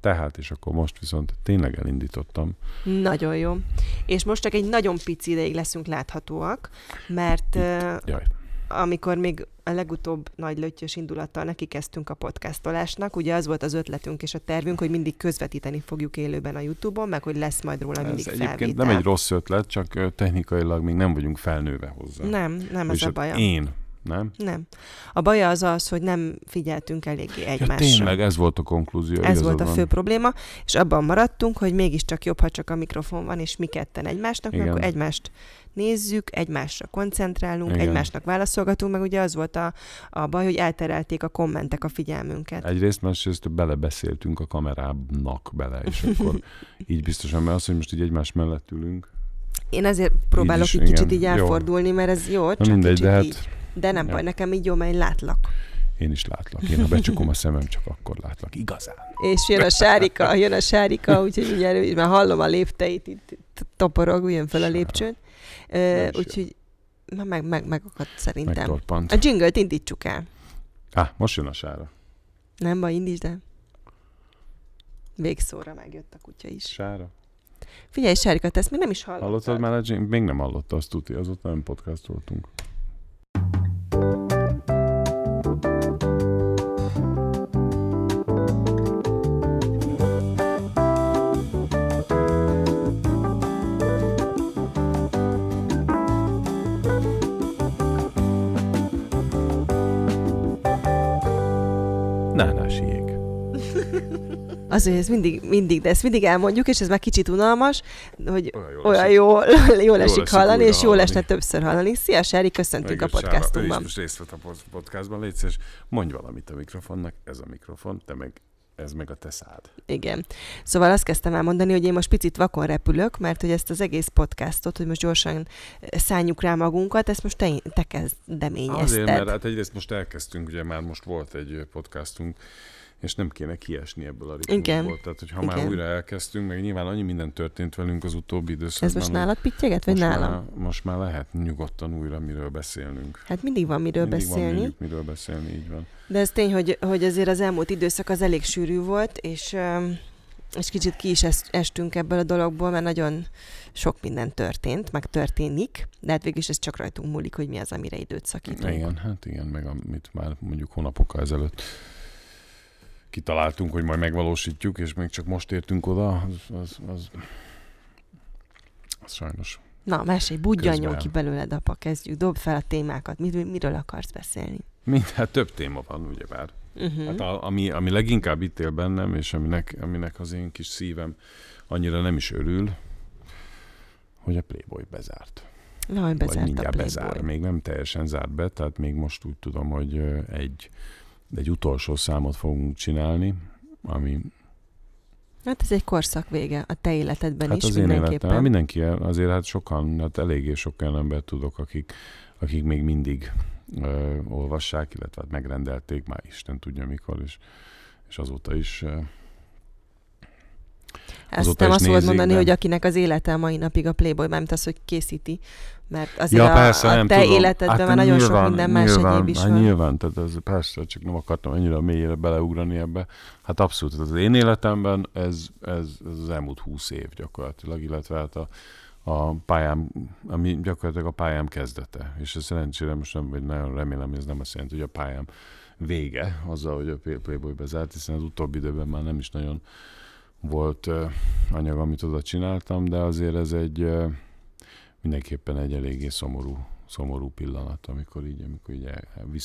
tehát, és akkor most viszont tényleg elindítottam. Nagyon jó. És most csak egy nagyon pici ideig leszünk láthatóak, mert Itt, Jaj. amikor még a legutóbb nagy lötyös indulattal neki kezdtünk a podcastolásnak, ugye az volt az ötletünk és a tervünk, hogy mindig közvetíteni fogjuk élőben a YouTube-on, meg hogy lesz majd róla mindig Ez egyébként felvétel. nem egy rossz ötlet, csak technikailag még nem vagyunk felnőve hozzá. Nem, nem ez a baja. Én nem? Nem. A baja az az, hogy nem figyeltünk eléggé egymásra. Ja, tényleg, ez volt a konklúzió. Ez volt a fő probléma, és abban maradtunk, hogy mégiscsak jobb, ha csak a mikrofon van, és mi ketten egymásnak, mert akkor egymást nézzük, egymásra koncentrálunk, Igen. egymásnak válaszolgatunk, meg ugye az volt a, a baj, hogy elterelték a kommentek a figyelmünket. Egyrészt, másrészt belebeszéltünk a kamerának bele, és akkor így biztosan, mert az, hogy most így egymás mellett ülünk. Én ezért próbálok így, is, így kicsit így elfordulni, jó. mert ez jó, csak mindegy, kicsit de hát... így de nem ja. baj, nekem így jó, mert én látlak. Én is látlak. Én ha becsukom a szemem, csak akkor látlak. Igazán. És jön a sárika, jön a sárika, úgyhogy ugye már hallom a lépteit, itt toporog, jön fel a lépcsőn. Uh, úgyhogy ma meg, meg, megakadt szerintem. Megtorpant. A jingle-t indítsuk el. Á, most jön a sára. Nem baj, indítsd el. Végszóra megjött a kutya is. Sára. Figyelj, Sárika, te ezt még nem is hallottad. Hallottad már a jingle? Még nem hallotta, azt tudja, az ott nem podcastoltunk. Azért ez mindig, mindig, de ezt mindig elmondjuk, és ez már kicsit unalmas, hogy olyan jól, jól, jól esik hallani, és jól esne többször hallani. Szia, Sári, köszöntünk a podcastunkban. Ő is részt vett a podcastban, légy szíves, mondj valamit a mikrofonnak, ez a mikrofon, te meg ez meg a te szád. Igen. Szóval azt kezdtem el mondani, hogy én most picit vakon repülök, mert hogy ezt az egész podcastot, hogy most gyorsan szálljuk rá magunkat, ezt most te, te kezdeményezted. Azért, mert hát egyrészt most elkezdtünk, ugye már most volt egy podcastunk, és nem kéne kiesni ebből a ritmusból. Igen. Tehát, hogy ha Igen. már újra elkezdtünk, meg nyilván annyi minden történt velünk az utóbbi időszakban. Ez most nálad pittyeget, vagy nálam? Már, most már lehet nyugodtan újra miről beszélnünk. Hát mindig van miről mindig beszélni. Van miről beszélni, így van. De ez tény, hogy, hogy azért az elmúlt időszak az elég sűrű volt, és, és kicsit ki is estünk ebből a dologból, mert nagyon sok minden történt, meg történik, de hát végülis ez csak rajtunk múlik, hogy mi az, amire időt szakítunk. Igen, hát igen, meg amit már mondjuk hónapokkal ezelőtt kitaláltunk, hogy majd megvalósítjuk, és még csak most értünk oda, az, az, az, az sajnos. Na, mesélj, budjanjon ki belőled, apa, kezdjük, dob fel a témákat. Mir- miről akarsz beszélni? Mind, hát több téma van, ugyebár. Uh-huh. Hát a, ami, ami leginkább itt él bennem, és aminek, aminek az én kis szívem annyira nem is örül, hogy a Playboy bezárt. Na, hogy bezárt Vagy mindjárt a Playboy. bezár. Még nem teljesen zárt be, tehát még most úgy tudom, hogy egy egy utolsó számot fogunk csinálni, ami... Hát ez egy korszak vége a te életedben hát is az mindenképpen. Én életem, mindenki, azért hát sokan, hát eléggé sok olyan embert tudok, akik, akik még mindig ö, olvassák, illetve hát megrendelték már Isten tudja mikor, és, és azóta is ö, ezt nem azt volt mondani, de... hogy akinek az élete a mai napig a Playboy, mert az, hogy készíti, mert azért ja, persze, a, a te tudom. életedben hát, már nagyon nyilván, sok minden más nyilván, egyéb is hát van. Nyilván, tehát ez persze, csak nem akartam ennyire mélyére beleugrani ebbe. Hát abszolút, az én életemben ez, ez, ez az elmúlt húsz év gyakorlatilag, illetve hát a, a pályám, ami gyakorlatilag a pályám kezdete. És ez szerencsére most nem, vagy nagyon remélem, hogy ez nem azt jelenti, hogy a pályám vége azzal, hogy a Playboy bezárt, hiszen az utóbbi időben már nem is nagyon volt anyag, amit oda csináltam, de azért ez egy mindenképpen egy eléggé szomorú, szomorú pillanat, amikor így, amikor így el,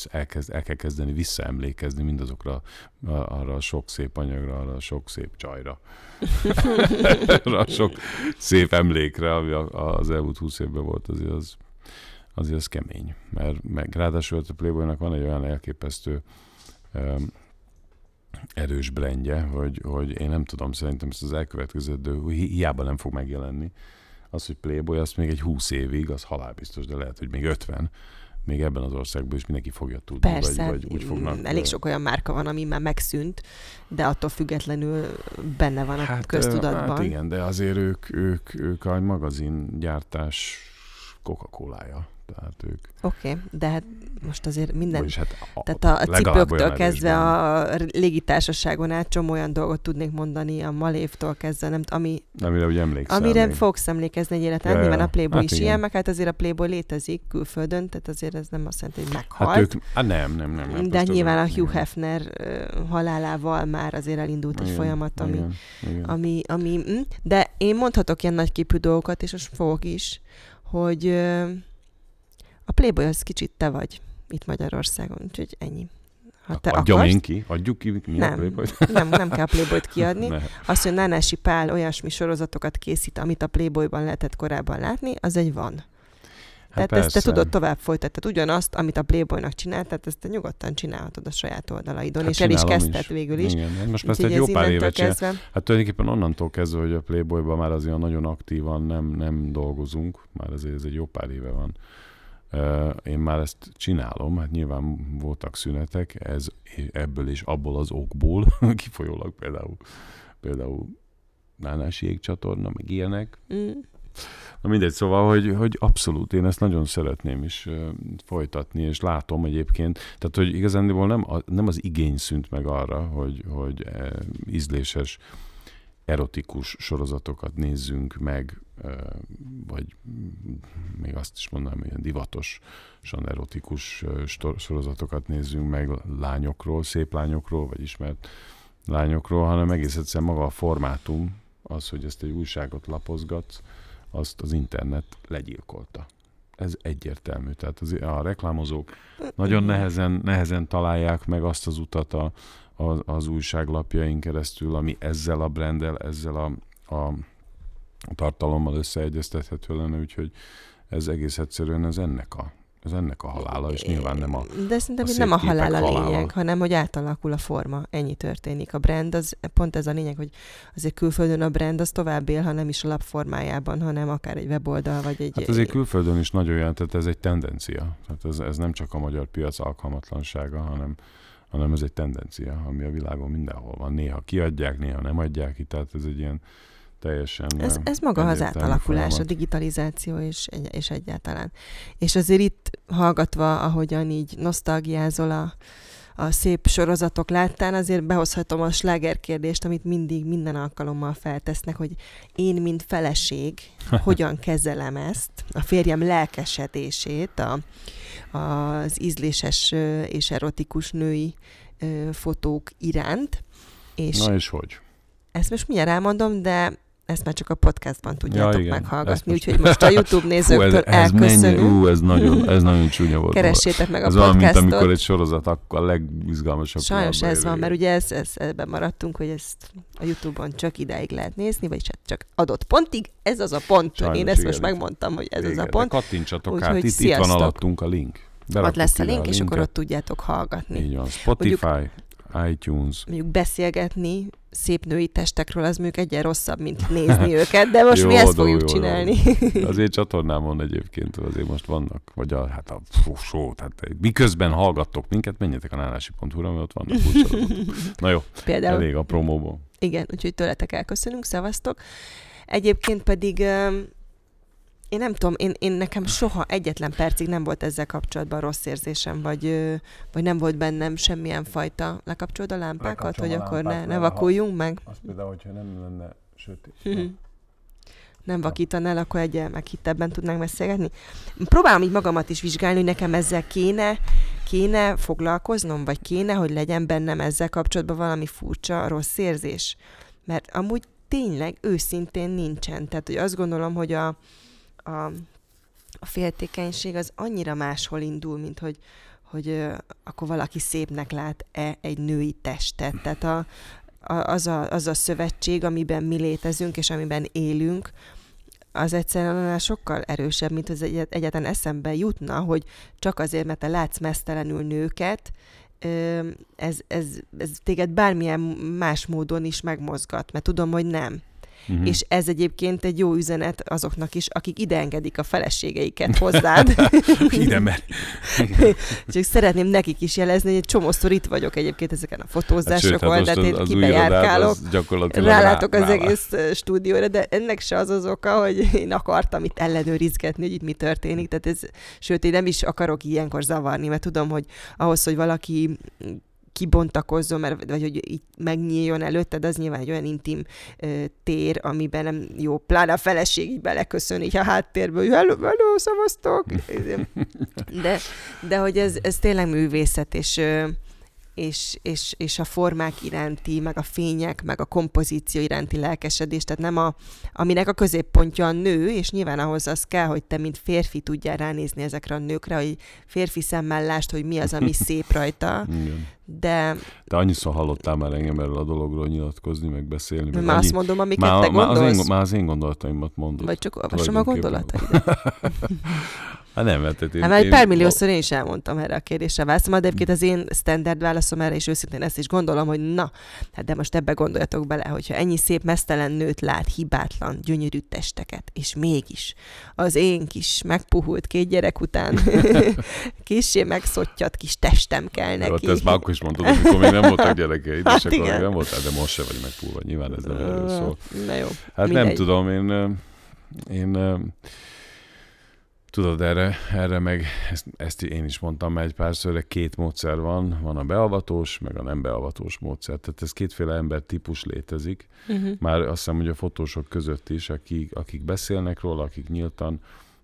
elkezd, el kell kezdeni visszaemlékezni mindazokra, arra a sok szép anyagra, arra a sok szép csajra, arra a sok szép emlékre, ami az elmúlt húsz évben volt, azért az, azért az kemény. Mert meg, ráadásul a Playboynak van egy olyan elképesztő um, erős blendje, hogy, hogy én nem tudom, szerintem ezt az elkövetkező idő hiába nem fog megjelenni. Az, hogy Playboy, az még egy 20 évig, az halálbiztos, de lehet, hogy még 50 még ebben az országban is mindenki fogja tudni, Persze, vagy, vagy úgy fognak. Elég sok olyan márka van, ami már megszűnt, de attól függetlenül benne van a hát, köztudatban. Hát igen, de azért ők, ők, ők a magazingyártás Coca-Colája. Tehát ők... Oké, okay, de hát most azért minden... Vagyis hát a, tehát a cipőktől kezdve a légitársaságon át csomó olyan dolgot tudnék mondani, a Malévtól kezdve, nem ami... Amire ugye emlékszem. Amire még. fogsz emlékezni egy életen. Ja, Nyilván a Playboy hát is igen. ilyen, meg hát azért a Playboy létezik külföldön, tehát azért ez nem azt jelenti, hogy meghalt. Hát ők, hát nem, nem, nem. nem de nyilván a Hugh Hefner halálával már azért elindult egy igen, folyamat, ami, igen, igen. ami, ami, hm, de én mondhatok ilyen nagyképű dolgokat, és most fogok is, hogy a Playboy az kicsit te vagy itt Magyarországon, úgyhogy ennyi. Ha te Adjam akarsz, én ki? Adjuk ki? Mi nem, a Playboy-t? nem, nem kell Playboy-t kiadni. ne. Azt, hogy Nánási Pál olyasmi sorozatokat készít, amit a Playboyban lehetett korábban látni, az egy van. Hát tehát persze. ezt te tudod tovább folytatni. Tehát ugyanazt, amit a Playboynak csinált, tehát ezt te nyugodtan csinálhatod a saját oldalaidon, hát és el is kezdted is. végül is. Igen, most ezt egy jó pár évet kezdve... Hát tulajdonképpen onnantól kezdve, hogy a Playboyban már azért nagyon aktívan nem, nem dolgozunk, már azért ez egy jó pár éve van. Én már ezt csinálom, hát nyilván voltak szünetek, ez ebből és abból az okból, kifolyólag például, például Nánási égcsatorna, meg ilyenek. Mm Na mindegy, szóval, hogy, hogy abszolút én ezt nagyon szeretném is folytatni, és látom egyébként, tehát hogy igazándiból nem, a, nem az igény szűnt meg arra, hogy, hogy ízléses, erotikus sorozatokat nézzünk meg, vagy még azt is mondanám, ilyen divatosan erotikus sorozatokat nézzünk meg lányokról, szép lányokról, vagy ismert lányokról, hanem egész egyszerűen maga a formátum, az, hogy ezt egy újságot lapozgatsz, azt az internet legyilkolta. Ez egyértelmű. Tehát az, a reklámozók nagyon nehezen, nehezen találják meg azt az utat a, a, az újságlapjaink keresztül, ami ezzel a brandel, ezzel a, a tartalommal összeegyeztethető lenne, úgyhogy ez egész egyszerűen ez ennek a ez ennek a halála, és nyilván nem a De szerintem a nem a halál a lényeg, halála. hanem hogy átalakul a forma. Ennyi történik. A brand, az pont ez a lényeg, hogy azért külföldön a brand az tovább él, ha nem is a lapformájában, hanem akár egy weboldal, vagy egy... Hát azért külföldön is nagyon olyan, tehát ez egy tendencia. Tehát ez, ez nem csak a magyar piac alkalmatlansága, hanem, hanem ez egy tendencia, ami a világon mindenhol van. Néha kiadják, néha nem adják ki, tehát ez egy ilyen teljesen Ez, ez maga az átalakulás, folyamat. a digitalizáció és, és egyáltalán. És azért itt hallgatva, ahogyan így nosztalgiázol a, a szép sorozatok láttán, azért behozhatom a slágerkérdést, amit mindig minden alkalommal feltesznek, hogy én, mint feleség, hogyan kezelem ezt, a férjem lelkesedését, a, az ízléses és erotikus női fotók iránt. És Na és hogy? Ezt most mindjárt elmondom, de ezt már csak a podcastban tudjátok ja, meghallgatni, úgyhogy most a YouTube nézőktől ez, ez elköszönünk. Mennyi, ú, ez nagyon, ez nagyon csúnya volt. Keressétek meg a ez podcastot. Ez mint amikor egy sorozat, akkor a legizgalmasabb. Sajnos ez van, mert ugye ez, ez, ebben maradtunk, hogy ezt a YouTube-on csak ideig lehet nézni, vagy hát csak adott pontig. Ez az a pont. Sajnos, Én ezt igen. most megmondtam, hogy ez igen, az a pont. Kattintsatok Úgy, át, itt, itt van alattunk a link. Beraktuk ott lesz a link, és akkor ott tudjátok hallgatni. Így van. Spotify, Mondjuk, iTunes. Mondjuk beszélgetni szép női testekről, az mondjuk egyen rosszabb, mint nézni őket, de most jó, mi ezt fogjuk jó, csinálni. Jó. Azért csatornámon egyébként azért most vannak, vagy a, hát a só, tehát miközben hallgattok minket, menjetek a nálási.hu-ra, mert ott vannak Na jó, Például, elég a promóból. Igen, úgyhogy tőletek elköszönünk, szevasztok. Egyébként pedig én nem tudom, én, én nekem soha egyetlen percig nem volt ezzel kapcsolatban rossz érzésem, vagy, vagy nem volt bennem semmilyen fajta lekapcsolod a lámpákat, hogy a akkor ne, ne vakuljunk meg. Azt például, hogyha nem lenne sötét. Mhm. nem vakítanál, akkor egy meghittebben tudnánk beszélgetni. Próbálom így magamat is vizsgálni, hogy nekem ezzel kéne, kéne foglalkoznom, vagy kéne, hogy legyen bennem ezzel kapcsolatban valami furcsa, rossz érzés. Mert amúgy tényleg őszintén nincsen. Tehát, hogy azt gondolom, hogy a, a, a féltékenység az annyira máshol indul, mint hogy, hogy ö, akkor valaki szépnek lát-e egy női testet. Tehát a, a, az, a, az a szövetség, amiben mi létezünk, és amiben élünk, az egyszerűen sokkal erősebb, mint az egy, egyáltalán eszembe jutna, hogy csak azért, mert te látsz mesztelenül nőket, ez, ez, ez téged bármilyen más módon is megmozgat, mert tudom, hogy nem. Uh-huh. és ez egyébként egy jó üzenet azoknak is, akik ide engedik a feleségeiket hozzád. ide mer. Csak szeretném nekik is jelezni, hogy egy csomószor itt vagyok egyébként ezeken a fotózásokon, hát tehát én kibejárkálok, rálátok az rá, egész stúdióra, de ennek se az az oka, hogy én akartam itt ellenőrizgetni, hogy itt mi történik, tehát ez, sőt, én nem is akarok ilyenkor zavarni, mert tudom, hogy ahhoz, hogy valaki kibontakozzon, mert, vagy hogy így megnyíljon előtted, az nyilván egy olyan intim ö, tér, amiben nem jó, pláne a feleség így beleköszön így a háttérből, hogy hello, hello, szavaztok! De, de hogy ez, ez tényleg művészet, és ö, és, és, és a formák iránti, meg a fények, meg a kompozíció iránti lelkesedés, tehát nem a, aminek a középpontja a nő, és nyilván ahhoz az kell, hogy te, mint férfi tudjál ránézni ezekre a nőkre, hogy férfi szemmel lásd, hogy mi az, ami szép rajta, Igen. De... Te annyiszor hallottál már engem erről a dologról nyilatkozni, meg beszélni. Meg már annyi... azt mondom, amiket már, te gondolsz. Már az, én, már az én gondolataimat mondod. Vagy csak olvasom a gondolataidat. Hát nem, mert én, hát már egy pár milliószor én is elmondtam erre a kérdésre válaszom, de egyébként az én standard válaszom erre, és őszintén ezt is gondolom, hogy na, hát de most ebbe gondoljatok bele, hogyha ennyi szép mesztelen nőt lát, hibátlan, gyönyörű testeket, és mégis az én kis megpuhult két gyerek után kissé megszottyat kis testem kell neki. Jó, ezt már akkor is mondtad, amikor még nem voltak gyerekeid, hát és akkor még nem voltál, de most se vagy megpuhulva, nyilván ez nem erről szól. Na jó. Hát mindegy. nem tudom, én, én Tudod, erre, erre meg, ezt, ezt én is mondtam már egy párszor, két módszer van, van a beavatós, meg a nem beavatós módszer. Tehát ez kétféle ember típus létezik. Uh-huh. Már azt hiszem, hogy a fotósok között is, akik, akik beszélnek róla, akik nyíltan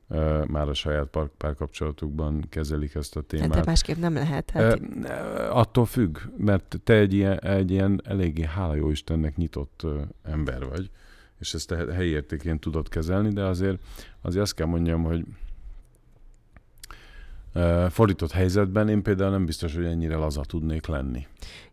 uh, már a saját pár, párkapcsolatukban kezelik ezt a témát. Hát de másképp nem lehet. Hát... Uh, attól függ, mert te egy ilyen, egy ilyen eléggé hála jó Istennek nyitott uh, ember vagy, és ezt a helyi értékén tudod kezelni, de azért, azért azt kell mondjam, hogy fordított helyzetben én például nem biztos, hogy ennyire laza tudnék lenni.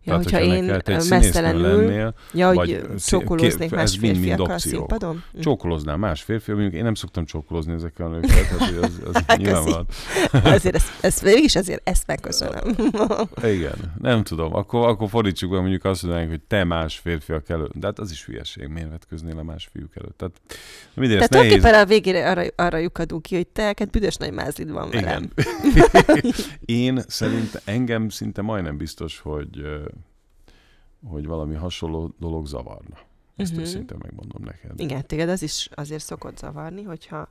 Ja, Tehát, hogyha, én mesztelenül, lennél, ja, hogy vagy csókolóznék más férfiakkal a színpadon? Hm. Csókolóznál más férfi, mondjuk én nem szoktam csókolózni ezekkel a nőkkel, tehát az, az hát, nyilvánvalóan. azért ezt, ezt, mégis azért ezt megköszönöm. Igen, nem tudom. Akkor, akkor fordítsuk be, mondjuk azt mondanánk, hogy te más férfiak előtt. De hát az is hülyeség, miért vetköznél a más fiúk előtt. Tehát, mindegy, Tehát tulajdonképpen a végére arra, arra lyukadunk ki, hogy te, hát büdös nagy mázlid van velem. Én szerint engem szinte majdnem biztos, hogy hogy valami hasonló dolog zavarna. Ezt uh-huh. őszintén megmondom neked. Igen, téged az is azért szokott zavarni, hogyha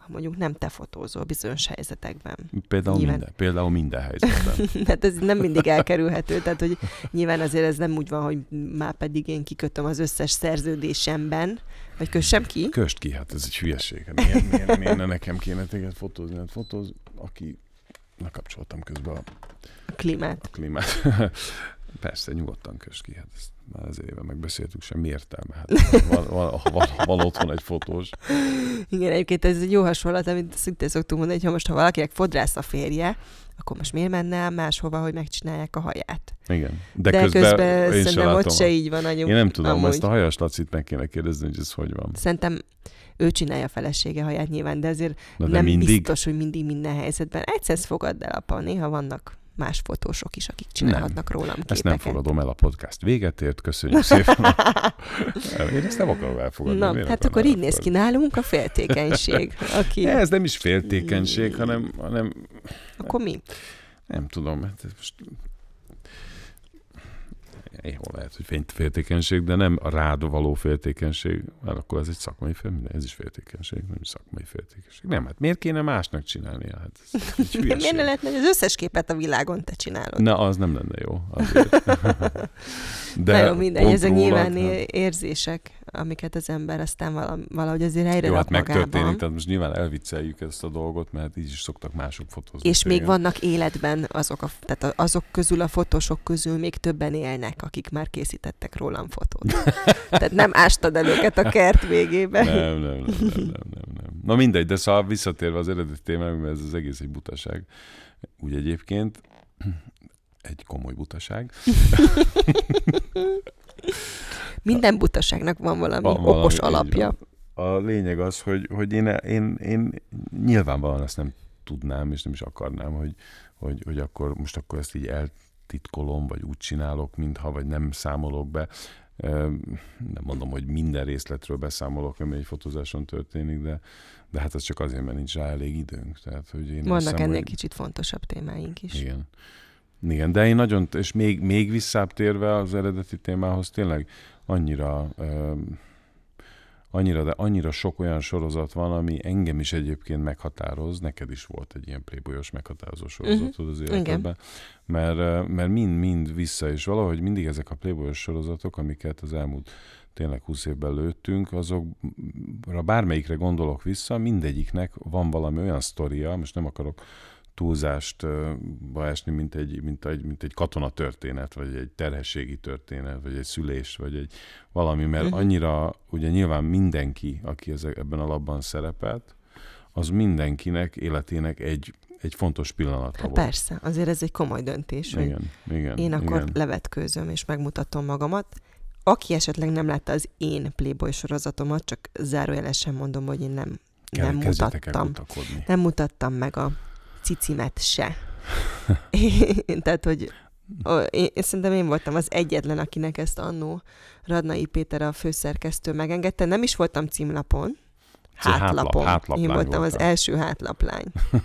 ha mondjuk nem te fotózol bizonyos helyzetekben. Például, nyilván... minden, például minden helyzetben. hát ez nem mindig elkerülhető, tehát hogy nyilván azért ez nem úgy van, hogy már pedig én kikötöm az összes szerződésemben, vagy kössem ki? Köst ki, hát ez egy hülyeség. Miért, miért, miért ne nekem kéne téged fotózni? Hát fotóz, aki lekapcsoltam közben a, a klímát. A klímát. Persze, nyugodtan kös ki, hát ezt már ezer éve megbeszéltük, semmi értelme. Hát van, van, van, van otthon egy fotós. Igen, egyébként ez egy jó hasonlat, amit szintén szoktunk mondani, hogy ha most ha valakinek fodrász a férje, akkor most miért menne máshova, hogy megcsinálják a haját? Igen. De, De közben, közben én szerintem ott se így van anyuk. Én nem tudom, amúgy. ezt a hajas Lacit meg kéne kérdezni, hogy ez hogy van. Szerintem ő csinálja a felesége haját nyilván, de azért de nem mindig? biztos, hogy mindig minden helyzetben. Egyszer fogad el, apa, néha vannak más fotósok is, akik csinálhatnak nem. rólam képeket. Ezt nem fogadom el, a podcast véget ért, köszönjük szépen. Én ezt nem akarom elfogadni. Na, Miért hát akkor így néz ki nálunk a féltékenység. Aki... Ez nem is féltékenység, hanem, hanem... Akkor mi? Nem tudom, hát most Éhol lehet, hogy féltékenység, de nem a rád való féltékenység, mert akkor ez egy szakmai fél, ez is féltékenység, nem is szakmai féltékenység. Nem, hát miért kéne másnak csinálni? Hát ez miért ne lehetne, hogy az összes képet a világon te csinálod? Na, az nem lenne jó. Azért. De Na jó, mindegy, ezek nyilván hát... érzések amiket az ember aztán valahogy azért helyre Jó, hát megtörténik, tehát most nyilván elvicceljük ezt a dolgot, mert így is szoktak mások fotózni. És még vannak életben azok, a, tehát azok közül a fotósok közül még többen élnek, akik már készítettek rólam fotót. tehát nem ástad el őket a kert végébe. Nem, nem, nem, nem, nem, nem, nem. Na mindegy, de szóval visszatérve az eredeti témába, mert ez az egész egy butaság. Úgy egyébként, egy komoly butaság. Minden butaságnak van valami, van valami okos alapja. A lényeg az, hogy, hogy én, én, én nyilvánvalóan ezt nem tudnám, és nem is akarnám, hogy, hogy, hogy akkor most akkor ezt így eltitkolom, vagy úgy csinálok, mintha, vagy nem számolok be. nem mondom, hogy minden részletről beszámolok, ami egy fotózáson történik, de, de hát ez csak azért, mert nincs rá elég időnk. Tehát, hogy én Vannak hiszem, ennél hogy... kicsit fontosabb témáink is. Igen. Igen, de én nagyon, és még, még visszább térve az eredeti témához tényleg annyira annyira, de annyira sok olyan sorozat van, ami engem is egyébként meghatároz, neked is volt egy ilyen playboyos meghatározó sorozatod uh-huh. az életedben, mert, mert mind-mind vissza, és valahogy mindig ezek a playboyos sorozatok, amiket az elmúlt tényleg 20 évben lőttünk, azokra bármelyikre gondolok vissza, mindegyiknek van valami olyan sztoria, most nem akarok túlzást esni, mint egy, mint, egy, mint egy katonatörténet, vagy egy terhességi történet, vagy egy szülés, vagy egy valami, mert uh-huh. annyira, ugye nyilván mindenki, aki ebben a labban szerepelt, az mindenkinek életének egy, egy fontos pillanata hát volt. Persze, azért ez egy komoly döntés, igen, hogy igen, én akkor igen. levetkőzöm és megmutatom magamat. Aki esetleg nem látta az én Playboy sorozatomat, csak zárójelesen mondom, hogy én nem, Kell, nem mutattam. Nem mutattam meg a cicimet se. Tehát, hogy én, én szerintem én voltam az egyetlen, akinek ezt annó Radnai Péter a főszerkesztő megengedte. Nem is voltam címlapon, hátlapon. Hátlap, én voltam voltál. az első hátlaplány.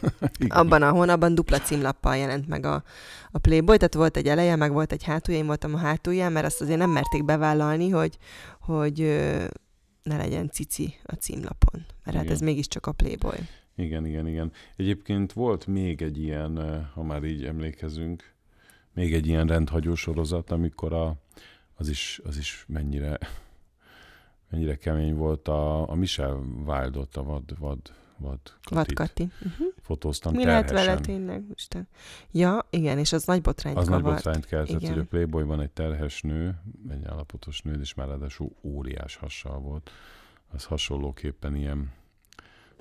Abban a hónapban dupla címlappal jelent meg a, a Playboy, tehát volt egy eleje, meg volt egy hátulja, én voltam a hátulján, mert azt azért nem merték bevállalni, hogy, hogy ne legyen cici a címlapon. Mert Igen. hát ez mégiscsak a Playboy. Igen, igen, igen. Egyébként volt még egy ilyen, eh, ha már így emlékezünk, még egy ilyen rendhagyó sorozat, amikor a, az, is, az is mennyire, mennyire kemény volt a, a Michel Wildot, a vad, vad, vad Katit. Kati. Uh-huh. Fotóztam Mi terhesen. lehet vele tényleg? Isten. Ja, igen, és az nagy botrányt Az kavart. nagy botrányt keltett, hogy a Playboyban egy terhes nő, egy állapotos nő, és már ráadásul óriás hassal volt. Az hasonlóképpen ilyen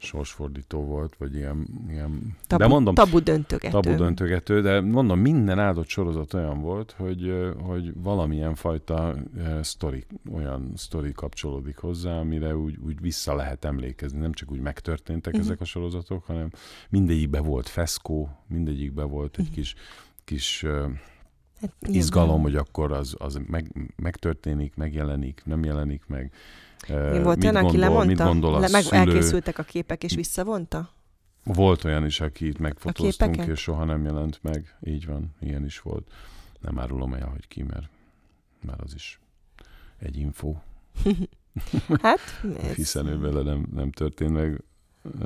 sorsfordító volt, vagy ilyen, ilyen tabu, de mondom, tabu döntögető. Tabu döntögető, de mondom, minden áldott sorozat olyan volt, hogy, hogy valamilyen fajta sztori, olyan sztori kapcsolódik hozzá, amire úgy, úgy vissza lehet emlékezni. Nem csak úgy megtörténtek uh-huh. ezek a sorozatok, hanem mindegyikbe volt feszkó, mindegyikbe volt egy uh-huh. kis, kis hát, izgalom, hogy akkor az, az meg, megtörténik, megjelenik, nem jelenik meg mi volt mit olyan, aki lemondta? Mit gondol a Le, meg szülő? Elkészültek a képek, és visszavonta? Volt olyan is, akit megfotóztunk, és soha nem jelent meg. Így van, ilyen is volt. Nem árulom el, hogy ki, mert, mert az is egy info. hát, ez... Hiszen ő vele nem, nem történt meg.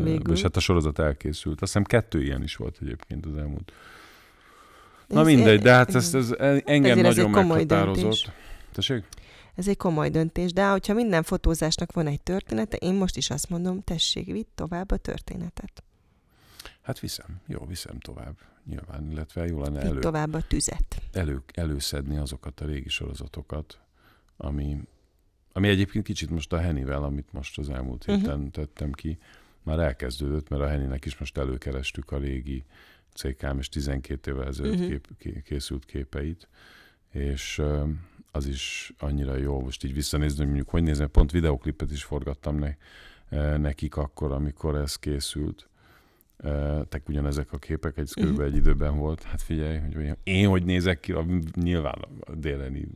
Végül. És hát a sorozat elkészült. Azt hiszem kettő ilyen is volt egyébként az elmúlt. Na ez mindegy, de hát ez, ez engem ez nagyon meghatározott. Tessék? Ez egy komoly döntés, de hogyha minden fotózásnak van egy története, én most is azt mondom, tessék, vitt tovább a történetet. Hát viszem, jó, viszem tovább, nyilván, illetve jó lenne elő, tovább a tüzet. Elő, előszedni azokat a régi sorozatokat, ami, ami egyébként kicsit most a Henivel, amit most az elmúlt mhm. héten uh-huh. tettem ki, már elkezdődött, mert a Heninek is most előkerestük a régi CKM és 12 évvel ezelőtt uh-huh. kép, készült képeit, és az is annyira jó. Most így visszanézni, hogy mondjuk hogy nézem, pont videoklipet is forgattam ne, e, nekik akkor, amikor ez készült. E, tehát ugyanezek a képek, egy kb. egy időben volt. Hát figyelj, hogy én hogy nézek ki, nyilván a déleni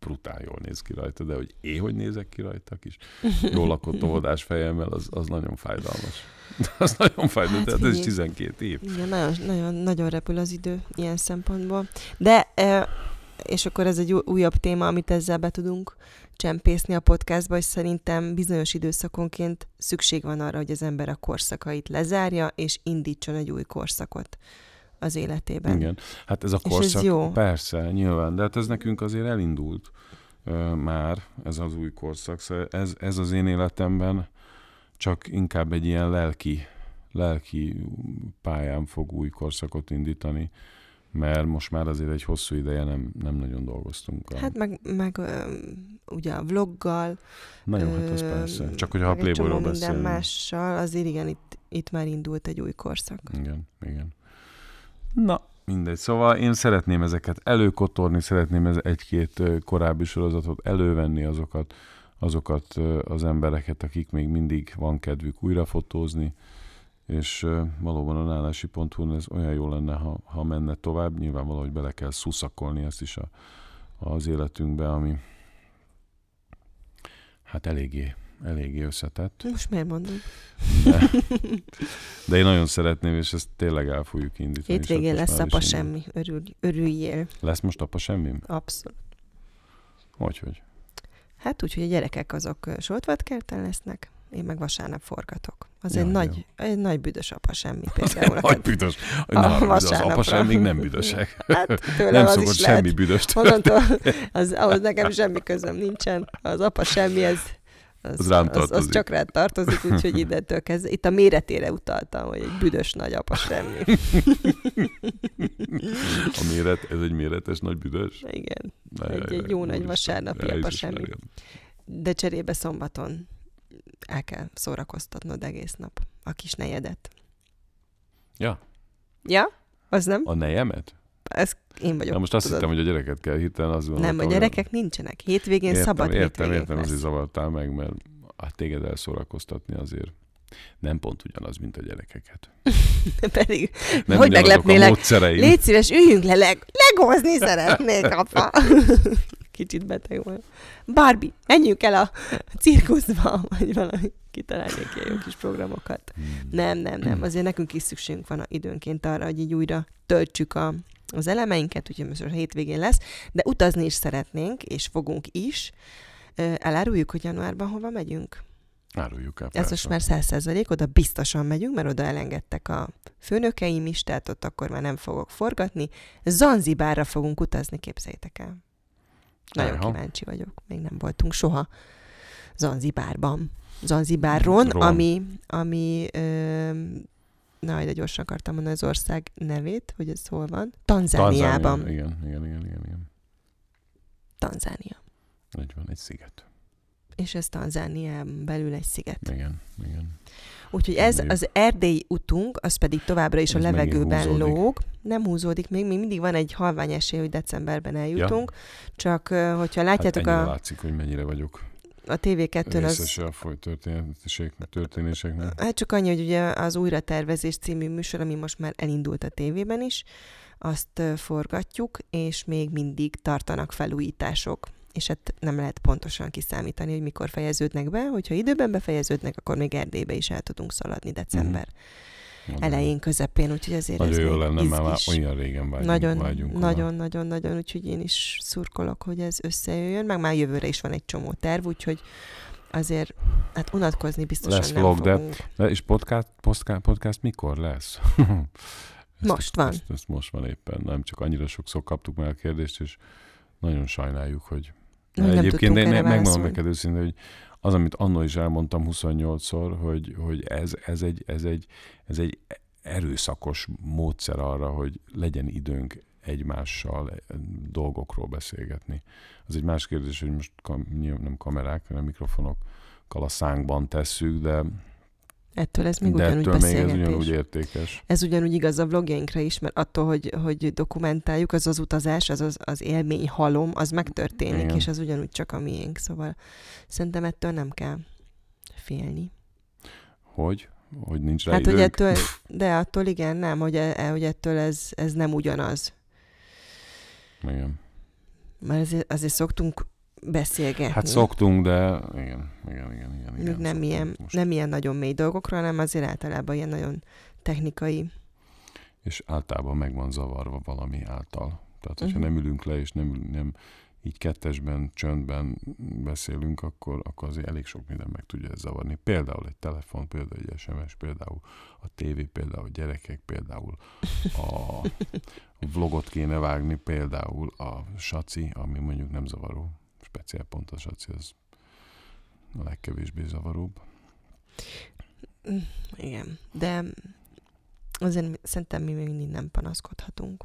brutál jól néz ki rajta, de hogy én hogy nézek ki rajta kis jól lakott oldás fejemmel, az, az nagyon fájdalmas. az nagyon fájdalmas, hát, tehát ez is 12 év. Igen, nagyon, nagyon, nagyon repül az idő ilyen szempontból. De e, és akkor ez egy újabb téma, amit ezzel be tudunk csempészni a podcastba, és szerintem bizonyos időszakonként szükség van arra, hogy az ember a korszakait lezárja, és indítson egy új korszakot az életében. Igen, hát ez a korszak, és ez jó. persze, nyilván, de hát ez nekünk azért elindult uh, már, ez az új korszak. Szóval ez, ez az én életemben csak inkább egy ilyen lelki, lelki pályán fog új korszakot indítani mert most már azért egy hosszú ideje nem, nem nagyon dolgoztunk. A... Hát meg, meg ö, ugye a vloggal. Nagyon, ö, hát az persze. Csak hogyha a Playboyról beszélünk. minden mással, azért igen, itt, itt már indult egy új korszak. Igen, igen. Na, mindegy. Szóval én szeretném ezeket előkotorni, szeretném ez egy-két korábbi sorozatot elővenni, azokat, azokat az embereket, akik még mindig van kedvük újra fotózni, és valóban a nálási.hu ez olyan jó lenne, ha, ha menne tovább, nyilván valahogy bele kell szuszakolni ezt is a, az életünkbe, ami, Hát eléggé, eléggé összetett. Most miért mondom? De, de én nagyon szeretném, és ezt tényleg el fogjuk indítani. Hétvégén lesz apa semmi, Örül, örüljél. Lesz most apa semmi? Abszolút. Hogy, hogy? Hát úgy, hogy a gyerekek azok soltvatkerten lesznek, én meg vasárnap forgatok. Az ja, egy, nagy, egy nagy büdös apa semmi például. nagy büdös. Na, az apa semmi nem büdösek. Hát nem szokott semmi lehet. Onnantól, az, ahhoz nekem semmi közöm nincsen. Az apa semmi, ez az, az rám tartozik. Az, az csak rád tartozik, úgyhogy innentől kezdve. Itt a méretére utaltam, hogy egy büdös nagy apa semmi. A méret, ez egy méretes nagy büdös? Igen. Na, egy, jaj, egy jó nagy vasárnapi apa semmi. De cserébe szombaton el kell szórakoztatnod egész nap a kis nejedet. Ja. Ja? Az nem? A nejemet? Ez én vagyok. Na most azt tudod. hittem, hogy a gyereket kell hirtelen az Nem, a gyerekek olyan... nincsenek. Hétvégén értem, szabad értem, hétvégén értem, lesz. azért zavartál meg, mert hát téged elszórakoztatni azért nem pont ugyanaz, mint a gyerekeket. Pedig, nem hogy meglepnélek? Légy szíves, üljünk le, leg, legozni szeretnék, apa. Kicsit beteg volt. Barbie, menjünk el a cirkuszba, vagy valami kitalálni egy jó kis programokat. Hmm. Nem, nem, nem. Azért nekünk is szükségünk van időnként arra, hogy így újra töltsük a, az elemeinket, úgyhogy most a hétvégén lesz, de utazni is szeretnénk, és fogunk is. Eláruljuk, hogy januárban hova megyünk? Áruljuk el, Ez most már száz százalék, oda biztosan megyünk, mert oda elengedtek a főnökeim is, tehát ott akkor már nem fogok forgatni. Zanzibárra fogunk utazni, képzeljétek el. Nagyon Aha. kíváncsi vagyok, még nem voltunk soha Zanzibárban. Zanzibáron, Ron. ami, ami ö, na, de gyorsan akartam mondani az ország nevét, hogy ez hol van. Tanzániában. Tanzánia, igen, igen, igen, igen, igen. Tanzánia. Így van, egy sziget. És ez Tanzániában belül egy sziget. Igen, igen. Úgyhogy ez az erdélyi utunk, az pedig továbbra is ez a levegőben lóg. Nem húzódik még, még mindig van egy halvány esély, hogy decemberben eljutunk. Ja. Csak hogyha látjátok hát a... látszik, hogy mennyire vagyok a TV2-n az... a foly történéseknek. Hát csak annyi, hogy ugye az Újratervezés című műsor, ami most már elindult a tévében is, azt forgatjuk, és még mindig tartanak felújítások és hát nem lehet pontosan kiszámítani, hogy mikor fejeződnek be. Hogyha időben befejeződnek, akkor még Erdélybe is el tudunk szaladni december mm. elején, közepén, úgyhogy azért nagyon ez jó lenne, mert már olyan régen vágyunk. Nagyon, vágyunk nagyon, nagyon, nagyon, úgyhogy én is szurkolok, hogy ez összejöjjön, meg már jövőre is van egy csomó terv, úgyhogy azért, hát unatkozni biztosan lesz nem vlog, fogunk. De, és podcast, podcast, podcast mikor lesz? ezt, most van. Ezt, ezt most van éppen, nem csak annyira sokszor kaptuk meg a kérdést, és nagyon sajnáljuk, hogy nem egyébként én ne, megmondom neked őszintén, hogy az, amit annól is elmondtam 28-szor, hogy, hogy ez, ez, egy, ez, egy, ez egy erőszakos módszer arra, hogy legyen időnk egymással eh, dolgokról beszélgetni. Az egy más kérdés, hogy most kam, nem kamerák, hanem mikrofonokkal a szánkban tesszük, de Ettől ez még De ugyanúgy ettől még ez ugyanúgy értékes. Ez ugyanúgy igaz a vlogjainkra is, mert attól, hogy, hogy dokumentáljuk, az az utazás, az az, az élmény halom, az megtörténik, Igen. és az ugyanúgy csak a miénk. Szóval szerintem ettől nem kell félni. Hogy? Hogy nincs rá Hát, időnk? hogy ettől, de attól igen, nem, hogy, e, hogy ettől ez, ez nem ugyanaz. Igen. Mert azért, azért szoktunk beszélgetni. Hát szoktunk, de igen, igen, igen. igen, igen nem, ilyen, most. nem ilyen nagyon mély dolgokról, hanem azért általában ilyen nagyon technikai. És általában meg van zavarva valami által. Tehát, hogyha uh-huh. nem ülünk le, és nem, nem így kettesben, csöndben beszélünk, akkor, akkor azért elég sok minden meg tudja ez zavarni. Például egy telefon, például egy SMS, például a tévé, például a gyerekek, például a vlogot kéne vágni, például a saci, ami mondjuk nem zavaró speciál pont a saci az a legkevésbé zavaróbb. Igen, de azért szerintem mi még mindig nem panaszkodhatunk.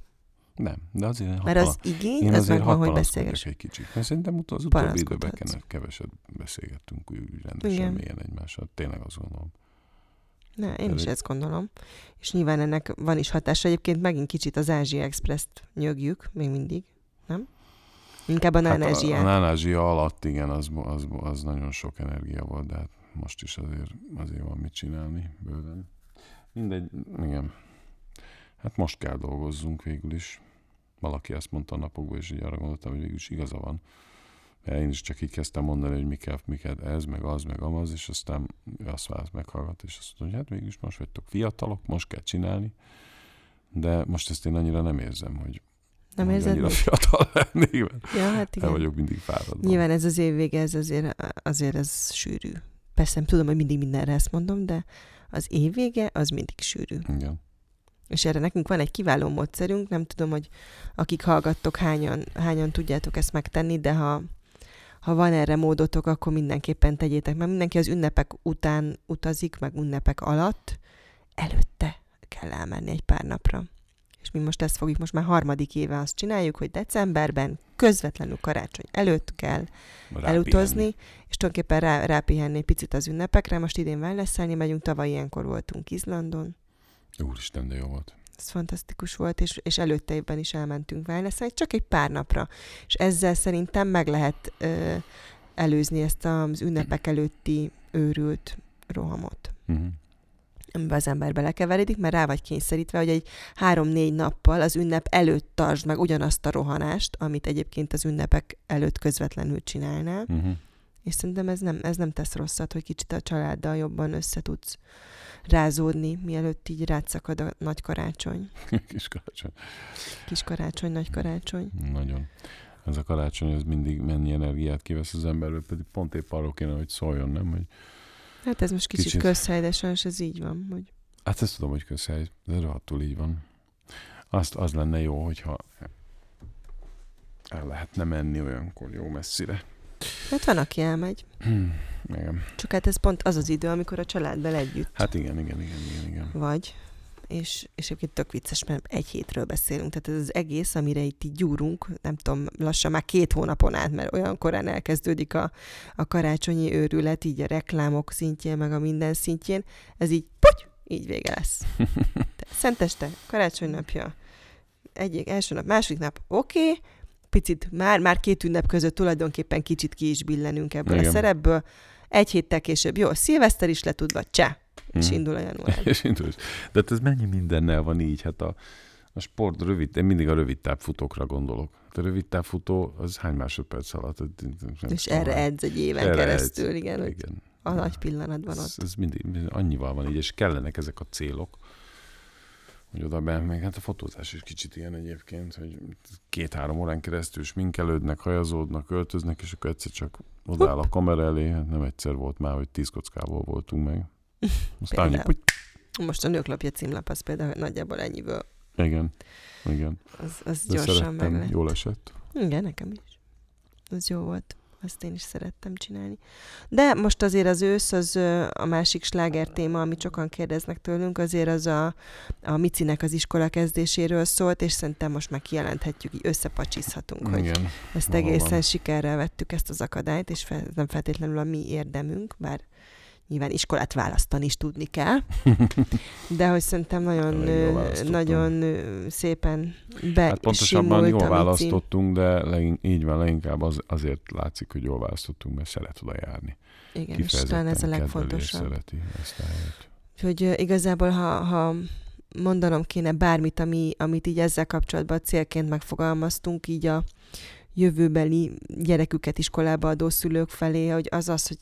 Nem, de azért... Mert az igény, én az megvan, hogy beszélgess. egy kicsit. Mert szerintem az utóbbi időben keveset beszélgettünk úgy rendesen Igen. mélyen egymással. Tényleg azt gondolom. Ne, én Ez is ezt gondolom. És nyilván ennek van is hatása. Egyébként megint kicsit az Ázsia Express-t nyögjük, még mindig, nem? Inkább a nánázsia. Hát a, a nánázsia alatt, igen, az, az, az nagyon sok energia volt, de hát most is azért, azért van mit csinálni bőven. Mindegy, igen. Hát most kell dolgozzunk végül is. Valaki ezt mondta a napokban, és így arra gondoltam, hogy végül is igaza van. Én is csak így kezdtem mondani, hogy miket, miket ez, meg az, meg amaz, és aztán azt választ meghallgat, és azt mondja, hogy hát mégis most vagytok fiatalok, most kell csinálni, de most ezt én annyira nem érzem, hogy nem érzed annyira fiatal lennék, ja, hát igen. nem vagyok mindig fáradva. Nyilván ez az év vége, ez azért, azért ez sűrű. Persze nem tudom, hogy mindig mindenre ezt mondom, de az év vége az mindig sűrű. Igen. És erre nekünk van egy kiváló módszerünk, nem tudom, hogy akik hallgattok, hányan, hányan tudjátok ezt megtenni, de ha, ha van erre módotok, akkor mindenképpen tegyétek, mert mindenki az ünnepek után utazik, meg ünnepek alatt, előtte kell elmenni egy pár napra. És mi most ezt fogjuk, most már harmadik éve azt csináljuk, hogy decemberben közvetlenül karácsony előtt kell rápihenni. elutazni, és tulajdonképpen rá, rápihenni picit az ünnepekre. Most idén velleszelni megyünk, tavaly ilyenkor voltunk Izlandon. Úristen, de jó volt. Ez fantasztikus volt, és, és előtte évben is elmentünk wellnesselni, csak egy pár napra. És ezzel szerintem meg lehet ö, előzni ezt az ünnepek előtti őrült rohamot. Uh-huh amiben az ember belekeveredik, mert rá vagy kényszerítve, hogy egy három-négy nappal az ünnep előtt tartsd meg ugyanazt a rohanást, amit egyébként az ünnepek előtt közvetlenül csinálnál. Uh-huh. És szerintem ez nem, ez nem tesz rosszat, hogy kicsit a családdal jobban össze tudsz rázódni, mielőtt így rátszakad a nagy karácsony. Kis karácsony. Kis karácsony, nagy karácsony. Nagyon. Ez a karácsony, ez mindig mennyi energiát kivesz az emberből, pedig pont épp arról kéne, hogy szóljon, nem? Hogy Hát ez most kicsit, kicsit... közhely, de sajnos ez így van. Hogy... Hát ezt tudom, hogy közhely, de rohadtul így van. Azt, az lenne jó, hogyha el lehetne menni olyankor jó messzire. Hát van, aki elmegy. Hmm, igen. Csak hát ez pont az az idő, amikor a családdal együtt. Hát igen, igen, igen, igen. igen. Vagy és, és egyébként tök vicces, mert egy hétről beszélünk, tehát ez az egész, amire itt így gyúrunk, nem tudom, lassan már két hónapon át, mert olyan korán elkezdődik a, a karácsonyi őrület, így a reklámok szintjén, meg a minden szintjén, ez így, puty, így vége lesz. Szenteste, karácsony napja, egyik, első nap, második nap, oké, okay, picit már, már két ünnep között tulajdonképpen kicsit ki is billenünk ebből Igen. a szerepből, egy héttel később, jó, szilveszter is letudva, cseh, és hmm. indul a január. és indul. De hát ez mennyi mindennel van így? Hát a, a sport rövid, én mindig a rövid futókra gondolok. Hát a rövid futó az hány másodperc alatt? És erre edz egy éven erre keresztül, edz. igen. igen. A nagy pillanatban ott. Ez, ez mindig, mindig, annyival van így, és kellenek ezek a célok, hogy oda be, meg hát a fotózás is kicsit ilyen egyébként, hogy két-három órán keresztül sminkelődnek, hajazódnak, öltöznek, és akkor egyszer csak odáll a kamera elé, hát nem egyszer volt már, hogy tíz kockából voltunk meg. Aztán hogy... Most a nőklapja címlap az például nagyjából ennyiből. Igen, igen. Az, az De gyorsan meg lett. jól esett. Igen, nekem is. Az jó volt. Azt én is szerettem csinálni. De most azért az ősz, az a másik sláger téma, amit sokan kérdeznek tőlünk, azért az a, a Micinek az iskola kezdéséről szólt, és szerintem most már kijelenthetjük, így összepacsizhatunk, hogy Igen, ezt egészen van. sikerrel vettük ezt az akadályt, és fel, nem feltétlenül a mi érdemünk, bár nyilván iskolát választani is tudni kell, de hogy szerintem nagyon, nagyon szépen be Hát pontosabban jól választottunk, de legin, így van, leginkább az, azért látszik, hogy jól választottunk, mert szeret oda járni. Igen, és talán ez a legfontosabb. szereti ezt a helyet. Hogy igazából, ha, ha mondanom kéne bármit, ami, amit így ezzel kapcsolatban célként megfogalmaztunk, így a jövőbeli gyereküket iskolába adó szülők felé, hogy az az, hogy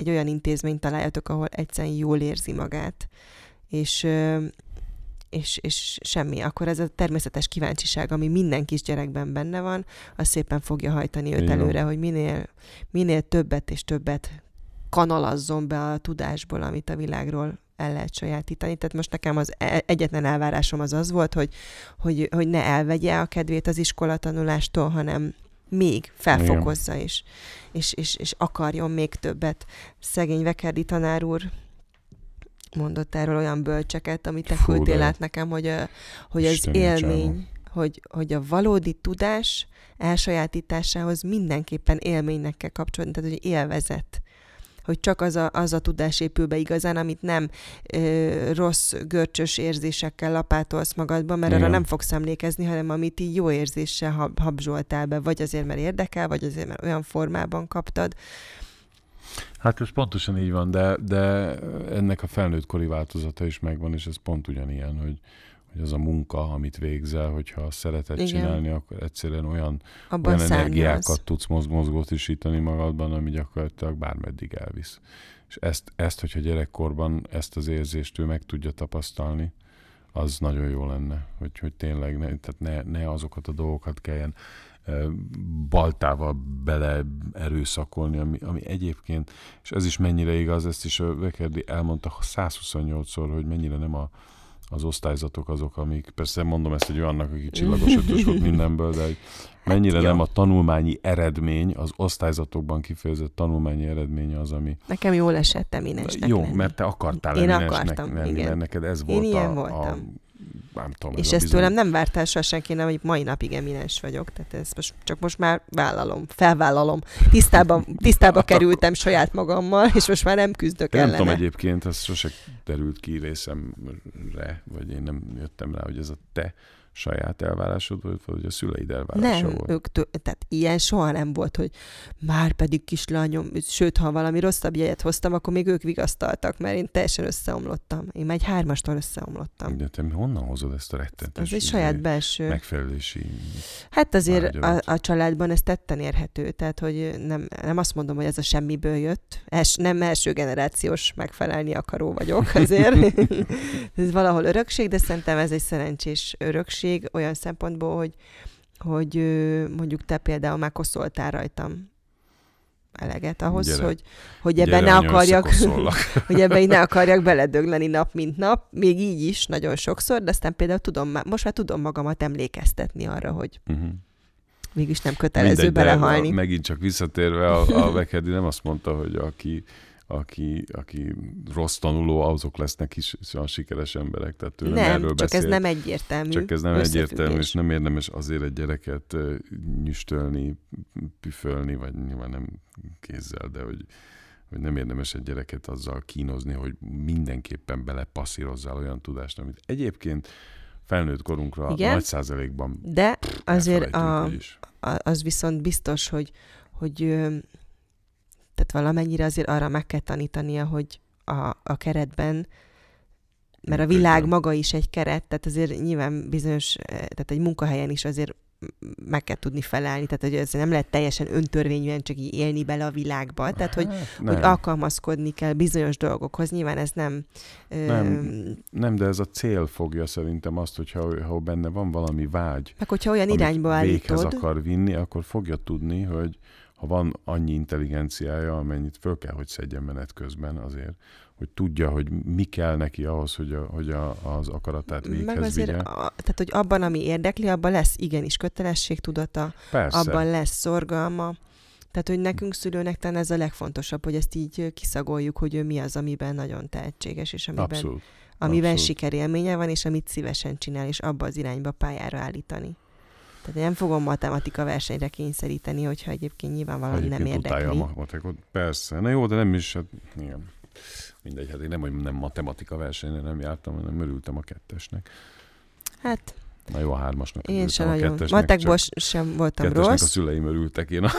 egy olyan intézményt találjatok, ahol egyszerűen jól érzi magát, és, és, és semmi. Akkor ez a természetes kíváncsiság, ami minden kisgyerekben benne van, az szépen fogja hajtani őt Igen. előre, hogy minél, minél többet és többet kanalazzon be a tudásból, amit a világról el lehet sajátítani. Tehát most nekem az e-, egyetlen elvárásom az az volt, hogy, hogy, hogy ne elvegye a kedvét az iskolatanulástól, hanem még felfokozza is, és, és, és akarjon még többet. Szegény Vekerdi tanár úr mondott erről olyan bölcseket, amit te küldtél át nekem, hogy, a, hogy az élmény, hogy, hogy a valódi tudás elsajátításához mindenképpen élménynek kell kapcsolódni, tehát hogy élvezet hogy csak az a, az a tudás épül be igazán, amit nem ö, rossz, görcsös érzésekkel lapátolsz magadba, mert Igen. arra nem fogsz emlékezni, hanem amit így jó érzéssel hab, habzsoltál be, vagy azért, mert érdekel, vagy azért, mert olyan formában kaptad. Hát ez pontosan így van, de, de ennek a felnőtt kori változata is megvan, és ez pont ugyanilyen, hogy, hogy az a munka, amit végzel, hogyha szereted Igen. csinálni, akkor egyszerűen olyan, Abban olyan energiákat tudsz mozgótisítani magadban, ami gyakorlatilag bármeddig elvisz. És ezt, ezt, hogyha gyerekkorban ezt az érzést ő meg tudja tapasztalni, az nagyon jó lenne, hogy, hogy tényleg ne, tehát ne, ne azokat a dolgokat kelljen baltával bele erőszakolni, ami, ami egyébként, és ez is mennyire igaz, ezt is Vekerdi elmondta 128-szor, hogy mennyire nem a, az osztályzatok azok, amik, persze mondom ezt egy olyannak, aki csillagos ötös volt mindenből, de hogy mennyire hát, nem a tanulmányi eredmény, az osztályzatokban kifejezett tanulmányi eredmény az, ami... Nekem jól esett eminensnek Jó, lenni. mert te akartál Én akartam, lenni, igen. mert neked ez volt Én a, voltam. a nem tudom. És ez ezt tőlem nem vártál soha senki, nem, hogy mai napig eminens vagyok. Tehát ez most, csak most már vállalom, felvállalom. Tisztába, tisztába kerültem saját magammal, és most már nem küzdök ellene. Nem tudom egyébként, ez sose derült ki részemre, vagy én nem jöttem rá, hogy ez a te saját elvárásod volt, vagy a szüleid elvárása nem, volt? Ők tehát ilyen soha nem volt, hogy már pedig kislányom, sőt, ha valami rosszabb jegyet hoztam, akkor még ők vigasztaltak, mert én teljesen összeomlottam. Én már egy hármastól összeomlottam. De te honnan hozod ezt a rettentes? Ez egy saját izé belső. Megfelelési. Hát azért a, a, családban ez tetten érhető, tehát hogy nem, nem azt mondom, hogy ez a semmiből jött. Els, nem első generációs megfelelni akaró vagyok azért. ez valahol örökség, de szerintem ez egy szerencsés örökség örökség olyan szempontból, hogy, hogy mondjuk te például már koszoltál rajtam eleget ahhoz, Gyere. hogy, hogy ebben ne akarjak, hogy ebben ne akarjak beledögleni nap, mint nap, még így is nagyon sokszor, de aztán például tudom, most már tudom magamat emlékeztetni arra, hogy uh-huh. mégis nem kötelező Mindegy, belehalni. De megint csak visszatérve, a, a Vekedi nem azt mondta, hogy aki aki, aki rossz tanuló, azok lesznek is a sikeres emberek. Tehát ő nem, erről csak beszél. ez nem egyértelmű. Csak ez nem egyértelmű, és nem érdemes azért egy gyereket nyüstölni, püfölni, vagy nyilván nem kézzel, de hogy, hogy nem érdemes egy gyereket azzal kínozni, hogy mindenképpen belepasszírozzál olyan tudást, amit egyébként felnőtt korunkra Igen, nagy százalékban De azért a, a, az viszont biztos, hogy, hogy tehát valamennyire azért arra meg kell tanítania, hogy a, a keretben, mert a világ maga is egy keret, tehát azért nyilván bizonyos, eh, tehát egy munkahelyen is azért meg kell tudni felelni, tehát hogy ez nem lehet teljesen öntörvényűen csak így élni bele a világba, tehát hogy, hát, hogy alkalmazkodni kell bizonyos dolgokhoz, nyilván ez nem... Nem, ö... nem de ez a cél fogja szerintem azt, hogyha ha benne van valami vágy, meg hogyha olyan irányba állítod, véghez akar vinni, akkor fogja tudni, hogy ha van annyi intelligenciája, amennyit föl kell, hogy szedjen menet közben azért, hogy tudja, hogy mi kell neki ahhoz, hogy, a, hogy a, az akaratát véghez Meg azért, vigye. A, tehát, hogy abban, ami érdekli, abban lesz igenis kötelességtudata, Persze. abban lesz szorgalma. Tehát, hogy nekünk szülőnek talán ez a legfontosabb, hogy ezt így kiszagoljuk, hogy ő mi az, amiben nagyon tehetséges, és amiben, Abszolút. amiben Abszolút. sikerélménye van, és amit szívesen csinál, és abba az irányba pályára állítani. Tehát nem fogom matematika versenyre kényszeríteni, hogyha egyébként nyilvánvalóan nem érdekli. a matematikot, persze. Na jó, de nem is, hát igen. Mindegy, hát én nem, hogy nem matematika versenyre nem jártam, hanem örültem a kettesnek. Hát, Na jó, a hármasnak Én sem nagyon. Matekból sem voltam rossz. a szüleim örültek én a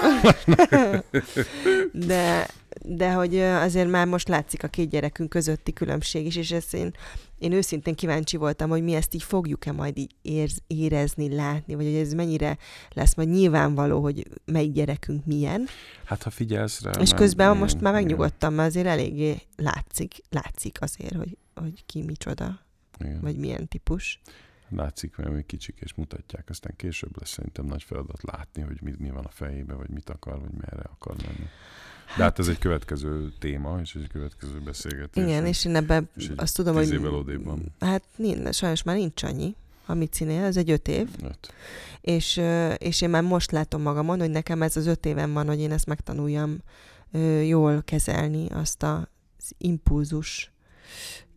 de, de hogy azért már most látszik a két gyerekünk közötti különbség is, és ezt én, én őszintén kíváncsi voltam, hogy mi ezt így fogjuk-e majd így érz, érezni, látni, vagy hogy ez mennyire lesz majd nyilvánvaló, hogy melyik gyerekünk milyen. Hát ha figyelsz rá. És közben ilyen, most már megnyugodtam, mert azért eléggé látszik, látszik azért, hogy, hogy ki micsoda, igen. vagy milyen típus látszik, mert még kicsik és mutatják, aztán később lesz szerintem nagy feladat látni, hogy mi, mi van a fejébe, vagy mit akar, vagy merre akar menni. De hát ez egy következő téma, és egy következő beszélgetés. Igen, és én ebben azt tudom, hogy... évvel van. Hát nincs, sajnos már nincs annyi, amit színél, ez egy öt év. Öt. És, és én már most látom magamon, hogy nekem ez az öt éven van, hogy én ezt megtanuljam jól kezelni, azt az impulzus,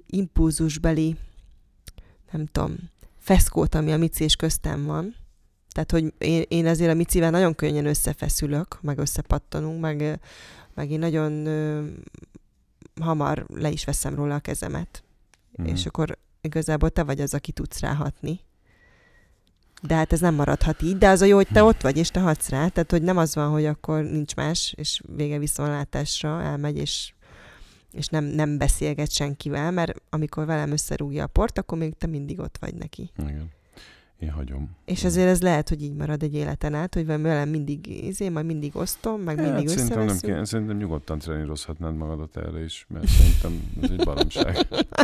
impulzusbeli, nem tudom, feszkót, ami a Mici és köztem van. Tehát, hogy én, én azért a Micivel nagyon könnyen összefeszülök, meg összepattanunk, meg, meg én nagyon ö, hamar le is veszem róla a kezemet. Mm. És akkor igazából te vagy az, aki tudsz ráhatni. De hát ez nem maradhat így, de az a jó, hogy te ott vagy, és te hatsz rá. Tehát, hogy nem az van, hogy akkor nincs más, és vége viszontlátásra elmegy, és és nem, nem beszélget senkivel, mert amikor velem összerúgja a port, akkor még te mindig ott vagy neki. Igen. Én hagyom. És azért ez lehet, hogy így marad egy életen át, hogy velem mindig izé, majd mindig osztom, meg Hát, mindig szerintem, nem kell, szerintem nyugodtan trenírozhatnád magadat erre is, mert szerintem ez egy baromság.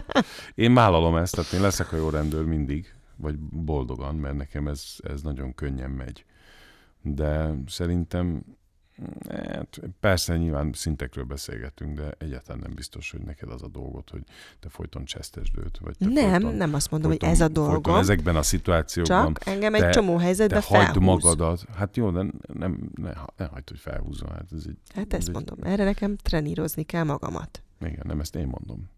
Én vállalom ezt, tehát én leszek a jó rendőr mindig, vagy boldogan, mert nekem ez, ez nagyon könnyen megy. De szerintem, hát persze nyilván szintekről beszélgetünk, de egyáltalán nem biztos, hogy neked az a dolgod, hogy te folyton csesztesd őt, vagy te Nem, folyton, nem azt mondom, folyton, hogy ez a dolgom, ezekben a szituációkban csak engem egy te- csomó te helyzetben hagyd felhúz. magadat. Hát jó, de nem, ne, ne hagyd, hogy felhúzzon. Hát ez egy, Hát ez ezt egy- mondom, erre nekem trenírozni kell magamat. Igen, nem ezt én mondom.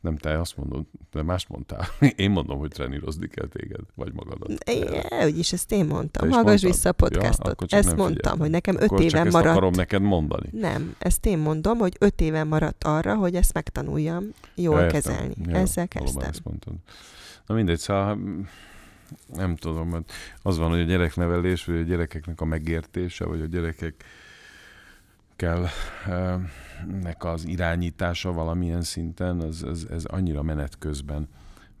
Nem te azt mondod, de más mondtál. Én mondom, hogy trenírozni kell téged, vagy magadat. É, úgyis ezt én Te mondtam. is Hallgass vissza a Ja, podcastot. csak ezt mondtam, figyeltem. hogy nekem öt éven ezt maradt. akarom neked mondani. Nem, ezt én mondom, hogy öt éven maradt arra, hogy ezt megtanuljam jól Ja, kezelni. Ja, Ezzel kezdtem. ezt mondtad. Na mindegy, szóval mm, nem tudom, mert az van, hogy a gyereknevelés, vagy a gyerekeknek a megértése, vagy a gyerekek kell eh, nek az irányítása valamilyen szinten, ez, ez, ez annyira menet közben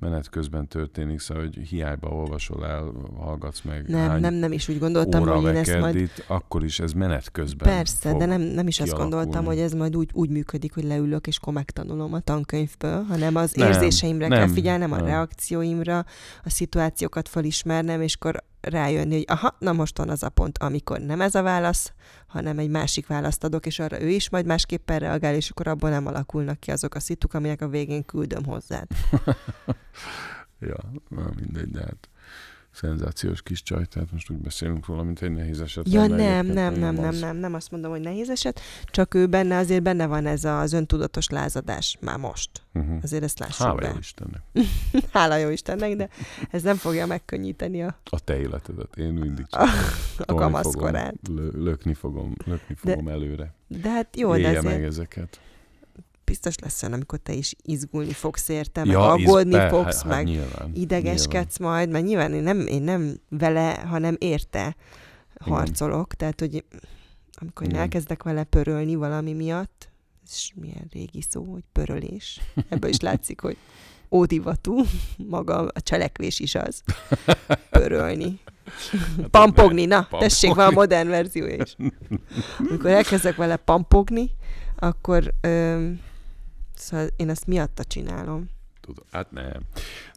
menet közben történik, szóval, hogy hiába olvasol el, hallgatsz meg Nem, hány nem, nem is úgy gondoltam, óra hogy én ezt majd... vekerdit, akkor is ez menet közben Persze, de nem, nem is azt kialakulni. gondoltam, hogy ez majd úgy, úgy működik, hogy leülök és akkor megtanulom a tankönyvből, hanem az Nem, érzéseimre kell nem, figyelnem, a nem. reakcióimra, a szituációkat felismernem, és akkor rájönni, hogy aha, na most van az a pont, amikor nem ez a válasz, hanem egy másik választ adok, és arra ő is majd másképpen reagál, és akkor abból nem alakulnak ki azok a szituk, amelyek a végén küldöm hozzád. Ja, na mindegy, de hát szenzációs kis csaj, tehát most úgy beszélünk róla, mint egy nehéz eset. Ja, nem, nem, nem, nem, az. nem, nem azt mondom, hogy nehéz eset, csak ő benne, azért benne van ez az öntudatos lázadás már most. Uh-huh. Azért ezt lássuk Hála be. jó Istennek. Hála jó Istennek, de ez nem fogja megkönnyíteni a, A te életedet. Én mindig csak a, a kamaszkorát. Fogom, lö, lökni fogom, lökni fogom előre. De hát jó, de Élje azért meg ezeket. Biztos lesz olyan, amikor te is izgulni fogsz érte, meg Ja, iz- aggódni pe- fogsz, hát, meg nyilván, idegeskedsz majd, mert nyilván én nem, én nem vele, hanem érte harcolok, tehát hogy amikor én Igen. elkezdek vele pörölni valami miatt, ez milyen régi szó, hogy pörölés, ebből is látszik, hogy ódivatú, maga a cselekvés is az, pörölni. Hát, Pampogni, na, Pampogni. tessék, van a modern verziója is. Amikor elkezdek vele pampogni, akkor ö, szóval én azt miatta csinálom. Tudom. Hát nem.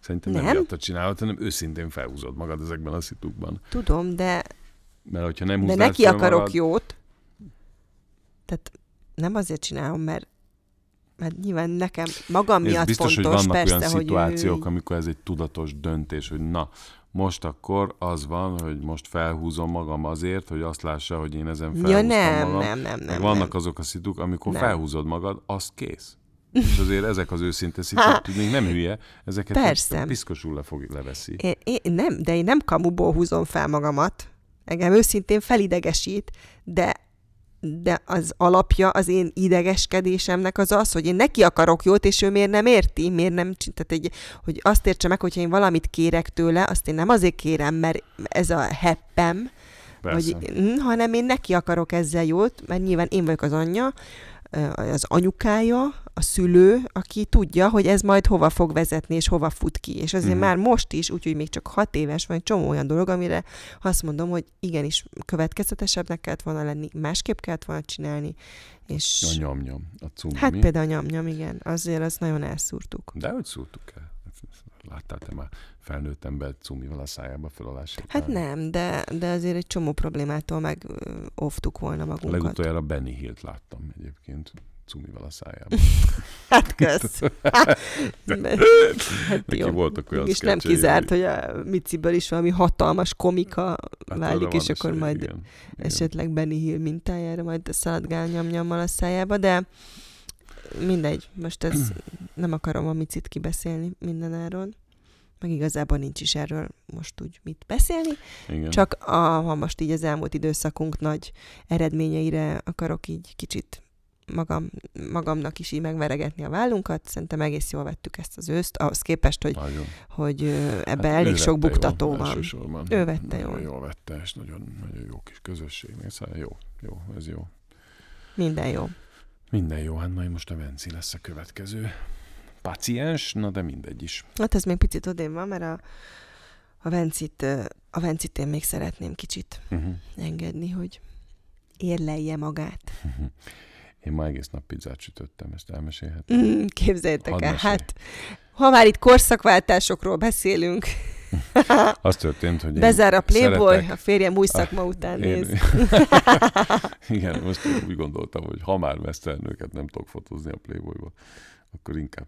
Szerintem nem, Nem? nem miatt csinálod, hanem őszintén felhúzod magad ezekben a szitukban. Tudom, de, Mert hogyha nem de neki akarok magad, jót. Tehát nem azért csinálom, mert mert nyilván nekem magam miatt biztos, fontos, hogy vannak persze, olyan hogy szituációk, ő... amikor ez egy tudatos döntés, hogy na, most akkor az van, hogy most felhúzom magam azért, hogy azt lássa, hogy én ezen felhúztam Ja, nem, magam. nem, nem, Meg nem. vannak nem. azok a szituk, amikor Nem. felhúzod magad, az kész. És azért ezek az őszinte szituk, tudnék, nem hülye, ezeket Persze. piszkosul le fog, leveszi. Én, én, nem, de én nem kamuból húzom fel magamat. Engem őszintén felidegesít, de de az alapja az én idegeskedésemnek az az, hogy én neki akarok jót, és ő miért nem érti, miért nem tehát egy, hogy azt értse meg, hogyha én valamit kérek tőle, azt én nem azért kérem, mert ez a heppem, Persze. vagy, mm, hanem én neki akarok ezzel jót, mert nyilván én vagyok az anyja, az anyukája, a szülő, aki tudja, hogy ez majd hova fog vezetni, és hova fut ki. És azért Mhm. már most is, úgyhogy még csak hat éves, van egy csomó olyan dolog, amire azt mondom, hogy igenis következetesebbnek kellett volna lenni, másképp kellett volna csinálni, és A nyom-nyom, a cumi. hát például a nyam-nyam, igen, azért azt nagyon elszúrtuk. De hogy szúrtuk el? Láttál te már felnőtt ember cumival a szájába fel alá Hát nem, de, de azért egy csomó problémától meg óvtuk volna magunkat. legutoljára Benny Hill-t láttam egyébként cumival a szájába. Hát kösz. hát Neki jó. voltak olyan És nem kizárt, hogy a Miciből is valami hatalmas komika Hát válik, és akkor esély, majd igen, esetleg Benny Hill mintájára majd szaladgál nyomnyommal a szájába, de mindegy, most ez nem akarom a Micit kibeszélni mindenáron, meg igazából nincs is erről most úgy mit beszélni, Igen. csak a, ha most így az elmúlt időszakunk nagy eredményeire akarok így kicsit magam, magamnak is így megveregetni a vállunkat, szerintem egész jól vettük ezt az őszt, ahhoz képest, hogy, Nagyon. hogy ebbe Hát elég sok buktató van. elsősorban. Ő vette nagyon jól. jól vette, és nagyon, nagyon jó kis közösség. Szóval jó, jó, ez jó. Minden jó. Minden jó, hát majd most a Venci lesz a következő. Paciens, na de mindegy is. Hát ez még picit odén van, mert a, a Vencit, a Vencit én még szeretném kicsit uh-huh. engedni, hogy érlelje magát. Uh-huh. Én ma egész nap pizzát sütöttem, ezt elmesélhetem. Mm, képzeljétek el, hát ha már itt korszakváltásokról beszélünk, az történt, hogy Bezár a Playboy, szeretek... a férjem új szakma után én... néz. Igen, most úgy gondoltam, hogy ha már mesztelnőket nem tudok fotózni a Playboyba, akkor inkább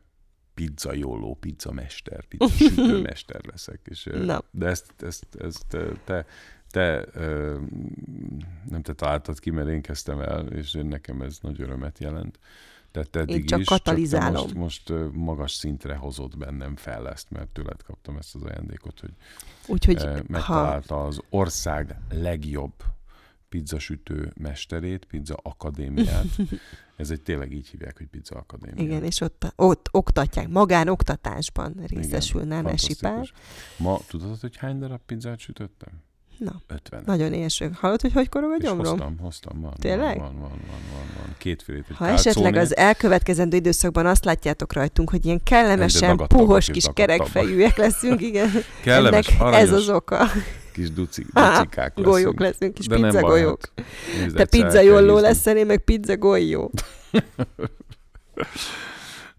pizza jóló, pizza mester, pizza sütőmester leszek. És, Na. De ezt, ezt, ezt te, te nem te találtad ki, mert én kezdtem el, és nekem ez nagy örömet jelent. Tehát eddig Én csak is, katalizálom. Csak most, most magas szintre hozott bennem fel ezt, mert tőled kaptam ezt az ajándékot, hogy Úgyhogy, megtalálta ha... az ország legjobb pizzasütő mesterét, pizza akadémiát. Ez egy tényleg így hívják, hogy pizza akadémia. Igen, és ott, ott oktatják, magánoktatásban részesül Nánesi Pál. Ma tudod, hogy hány darab pizzát sütöttem? Na, 50. Nagyon érső. Hallod, hogy hogy korog a gyomrom? Hoztam, hoztam, van. Tényleg? Van, van, van, van, van. Kétfélét. Ha esetleg az elkövetkezendő időszakban azt látjátok rajtunk, hogy ilyen kellemesen puhos kis kerekfejűek leszünk, igen. Kellemes, Ennek aranyos. ez az oka kis duci, ducikák leszünk. Golyók leszünk, kis pizza golyók. Hát, Te pizza jolló leszel, én meg pizza golyó.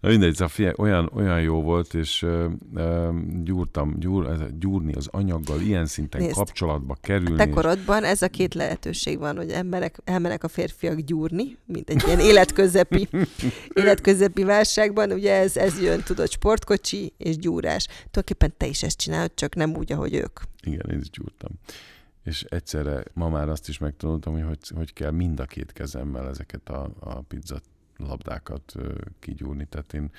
Na mindegy, a fie, olyan, olyan jó volt, és uh, gyúrtam, gyúr, ez, gyúrni az anyaggal, ilyen szinten Nézd, kapcsolatba kerülni. Te korodban ez a két lehetőség van, hogy emberek, elmenek a férfiak gyúrni, mint egy ilyen életközepi, életközepi válságban, ugye ez, ez jön, tudod, sportkocsi és gyúrás. Tulajdonképpen te is ezt csinálod, csak nem úgy, ahogy ők. Igen, én is gyúrtam és egyszerre ma már azt is megtanultam, hogy, hogy hogy kell mind a két kezemmel ezeket a, a pizzat labdákat kigyúrni, tehát én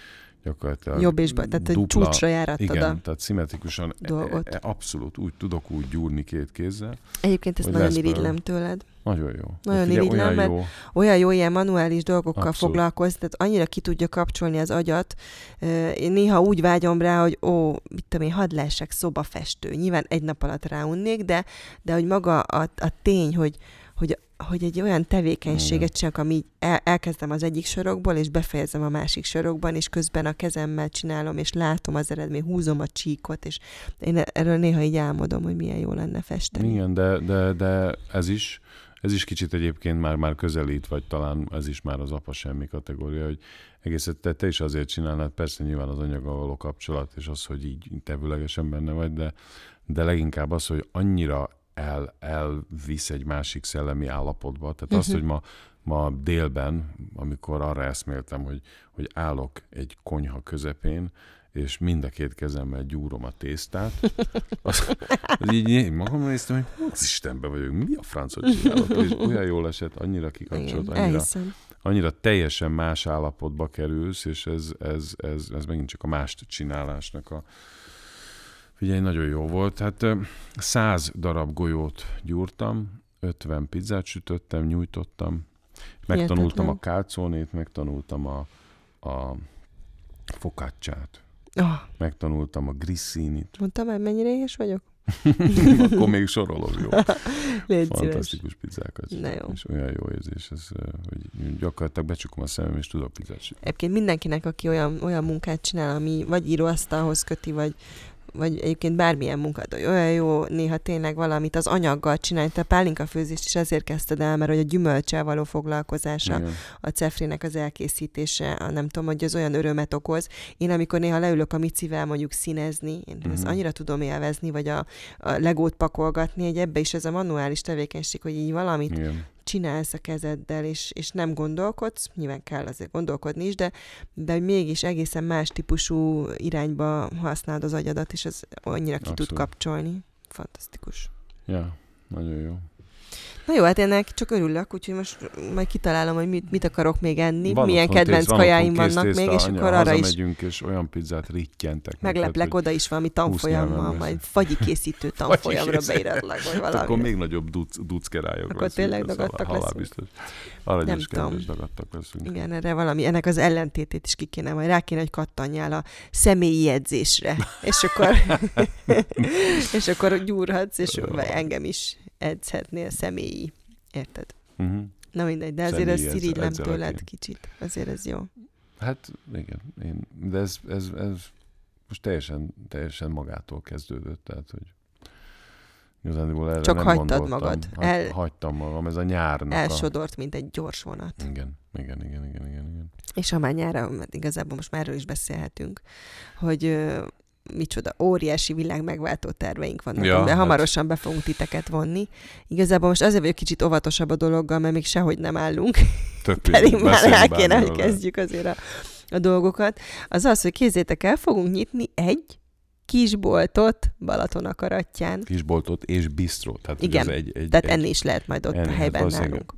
gyakorlatilag Jobb és bal, tehát dupla, csúcsra járattad igen, a tehát szimmetrikusan e- dolgot. E, e, abszolút úgy tudok úgy gyúrni két kézzel. Egyébként ezt nagyon irigylem tőled. Nagyon jó. Nagyon irigylem, mert jó. olyan jó ilyen manuális dolgokkal Abszolút. foglalkozni, tehát annyira ki tudja kapcsolni az agyat. Én néha úgy vágyom rá, hogy ó, mit tudom én, hadd lessek szobafestő. Nyilván egy nap alatt ráunnék, de, de hogy maga a, a tény, hogy, hogy, egy olyan tevékenységet csak, ami el, elkezdem az egyik sorokból, és befejezem a másik sorokban, és közben a kezemmel csinálom, és látom az eredmény, húzom a csíkot, és én erről néha így álmodom, hogy milyen jó lenne festeni. Igen, de, de, de ez is, ez is kicsit egyébként már, már közelít, vagy talán ez is már az apa semmi kategória, hogy egészet te, te is azért csinálnád, persze nyilván az anyaggal való kapcsolat, és az, hogy így tevőlegesen benne vagy, de, de leginkább az, hogy annyira el, elvisz egy másik szellemi állapotba. Tehát uh-huh. azt, hogy ma, ma délben, amikor arra eszméltem, hogy, hogy állok egy konyha közepén, és mind a két kezemmel gyúrom a tésztát, az, az így én magam néztem, hogy az Istenben vagyok, mi a francot csinálok? És olyan jól esett, annyira kikapcsolt, annyira, annyira teljesen más állapotba kerülsz, és ez, ez, ez, ez megint csak a mást csinálásnak a, Figyelj, nagyon jó volt. Hát száz darab golyót gyúrtam, 50 pizzát sütöttem, nyújtottam, megtanultam a kálcónét, megtanultam a, a fokácsát, oh. megtanultam a grissinit. Mondtam már, mennyire éhes vagyok? Akkor még sorolom, jó. Légy Fantasztikus pizzákat. Na jó. És olyan jó érzés, ez, hogy gyakorlatilag becsukom a szemem, és tudok pizzát sütni. Egyébként mindenkinek, aki olyan, olyan munkát csinál, ami vagy íróasztalhoz köti, vagy vagy egyébként bármilyen munkát, hogy olyan jó néha tényleg valamit az anyaggal csinálni. Te pálinka főzést is ezért kezdted el, mert hogy a gyümölcsel való foglalkozása, Igen. a cefrének az elkészítése, a nem tudom, hogy az olyan örömet okoz. Én amikor néha leülök a micivel mondjuk színezni, én uh-huh. ezt mhm. annyira tudom élvezni, vagy a, a legót pakolgatni, hogy ebbe is ez a manuális tevékenység, hogy így valamit Igen csinálsz a kezeddel, és, és nem gondolkodsz, nyilván kell azért gondolkodni is, de, de mégis egészen más típusú irányba használod az agyadat, és ez annyira ki Abszolút. tud kapcsolni. Fantasztikus. Ja, nagyon jó. Na jó, hát ennek csak örülök, úgyhogy most majd kitalálom, hogy mit, mit akarok még enni, van milyen kedvenc tész, kajáim van vannak még, és akkor arra is... megyünk, és olyan pizzát rittyentek. Megleplek oda is valami tanfolyammal, majd fagyi készítő tanfolyamra beiratlak, vagy valami. Akkor még nagyobb duc, duckerályok Akkor tényleg dagadtak leszünk. biztos. Arra Nem tudom. dagadtak leszünk. Igen, erre valami, ennek az ellentétét is ki kéne, majd rá kéne, hogy kattanjál a személyi edzésre, és akkor, és akkor gyúrhatsz, és engem is edzhetnél személyi. Érted? Uh-huh. Na mindegy, de azért ez szirigylem tőled kicsit. Azért ez jó. Hát igen, én, de ez, ez, ez most teljesen, teljesen magától kezdődött, tehát hogy Igazából erre Csak nem hagytad gondoltam. magad. El... Hagytam magam, ez a nyárnak Elsodort, a... mint egy gyors vonat. Igen, igen, igen, igen, igen. igen. És ha már nyára, igazából most már erről is beszélhetünk, hogy micsoda óriási világ megváltó terveink vannak, ja, amiben hát... hamarosan be fogunk titeket vonni. Igazából most azért vagyok kicsit óvatosabb a dologgal, mert még sehogy nem állunk. Pedig már el kéne, hogy kezdjük azért a, a dolgokat. Az az, hogy kézzétek el, fogunk nyitni egy kisboltot Balaton akaratján. Kisboltot és bistró. Tehát, Igen, egy, egy, tehát egy, enni is lehet majd ott enni, a helyben hát nálunk.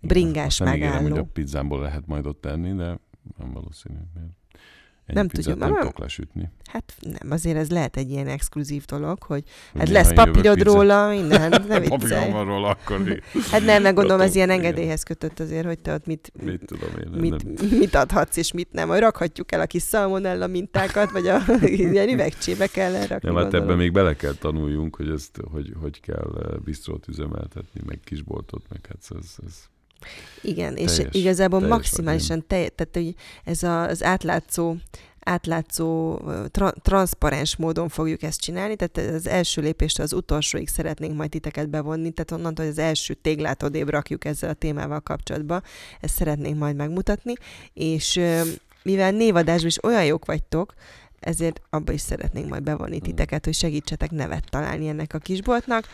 Bringás megálló. Nem ígérem, hogy a pizzámból lehet majd ott enni, de nem valószínű. Mert nem tudjuk, nem tudok lesütni. Hát nem, azért ez lehet egy ilyen exkluzív dolog, hogy hát lesz papírod róla, minden, nem viccelj. van róla, akkor Hát nem, meg gondolom, ez ilyen engedélyhez kötött azért, hogy te ott mit, mit, tudom én, mit, nem. mit adhatsz és mit nem. Majd rakhatjuk el a kis szalmonella mintákat, vagy a ilyen üvegcsébe kell rakni. Nem, hát ebben még bele kell tanuljunk, hogy, ezt, hogy, hogy kell eh, bistrót üzemeltetni, meg kisboltot, meg hát ez, ez igen, teljes, és igazából teljes maximálisan, te, tehát hogy ez a, az átlátszó átlátszó, tra- transzparens módon fogjuk ezt csinálni, tehát az első lépést az utolsóig szeretnénk majd titeket bevonni, tehát onnantól, hogy az első téglát odébb rakjuk ezzel a témával kapcsolatba, ezt szeretnénk majd megmutatni, és mivel névadásban is olyan jók vagytok, ezért abba is szeretnénk majd bevonni hmm. titeket, hogy segítsetek nevet találni ennek a kisboltnak.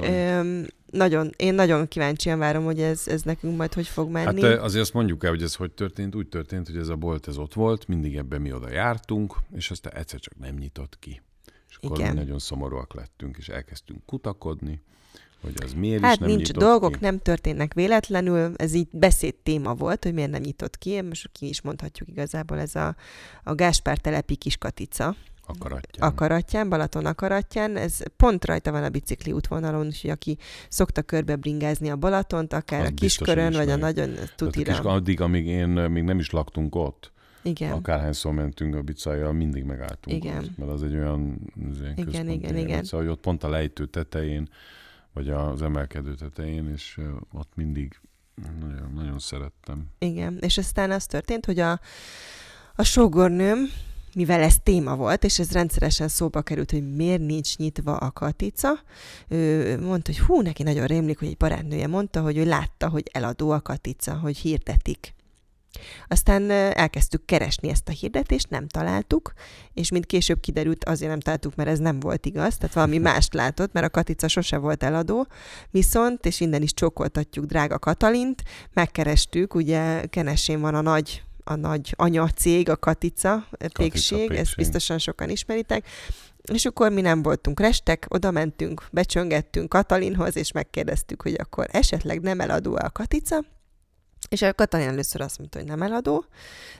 Öm, nagyon, én nagyon kíváncsian várom, hogy ez, ez nekünk majd hogy fog menni. Hát azért azt mondjuk el, hogy ez hogy történt. Úgy történt, hogy ez a bolt ez ott volt, mindig ebben mi oda jártunk, és aztán egyszer csak nem nyitott ki. És akkor Igen. mi nagyon szomorúak lettünk, és elkezdtünk kutakodni, hogy az miért hát is nem nincs, dolgok ki. nem történnek véletlenül, ez így beszéd téma volt, hogy miért nem nyitott ki, most ki is mondhatjuk igazából, ez a, a Gáspár telepi kiskatica. Akaratján. Akaratján, Balaton akaratján. Ez pont rajta van a bicikli útvonalon, úgyhogy aki szokta körbe bringázni a Balatont, akár az a kiskörön, vagy a nagyon tutira. Kis, addig, amíg én még nem is laktunk ott, igen. Akárhányszor mentünk a bicajjal, mindig megálltunk igen. Ott, mert az egy olyan, az ilyen igen, igen, igen. Szóval, hogy ott pont a lejtő tetején vagy az emelkedő tetején, és ott mindig nagyon, nagyon szerettem. Igen, és aztán az történt, hogy a, a sógornőm, mivel ez téma volt, és ez rendszeresen szóba került, hogy miért nincs nyitva a katica, ő mondta, hogy hú, neki nagyon rémlik, hogy egy barátnője mondta, hogy ő látta, hogy eladó a katica, hogy hirdetik. Aztán elkezdtük keresni ezt a hirdetést, nem találtuk, és mint később kiderült, azért nem találtuk, mert ez nem volt igaz, tehát valami mást látott, mert a Katica sose volt eladó, viszont, és innen is csókoltatjuk drága Katalint, megkerestük, ugye Kenesén van a nagy a nagy anyacég, a Katica, Katica pékség, pékség, ezt biztosan sokan ismeritek, és akkor mi nem voltunk restek, oda mentünk, becsöngettünk Katalinhoz, és megkérdeztük, hogy akkor esetleg nem eladó a Katica, és a Katalin először azt mondta, hogy nem eladó,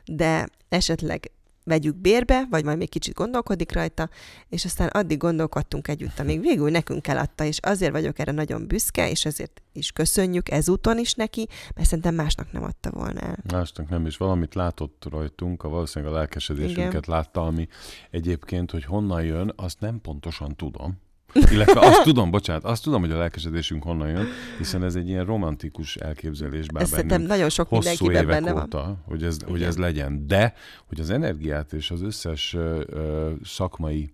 de esetleg vegyük bérbe, vagy majd még kicsit gondolkodik rajta, és aztán addig gondolkodtunk együtt, amíg végül nekünk eladta, és azért vagyok erre nagyon büszke, és ezért is köszönjük ezúton is neki, mert szerintem másnak nem adta volna el. Másnak nem, és valamit látott rajtunk, a valószínűleg a lelkesedésünket Igen. látta, ami egyébként, hogy honnan jön, azt nem pontosan tudom, illetve azt tudom, bocsánat, azt tudom, hogy a lelkesedésünk honnan jön, hiszen ez egy ilyen romantikus elképzelés bár bennünk nagyon sok hosszú évek benne óta, van. hogy ez, hogy ez legyen. De, hogy az energiát és az összes ö, szakmai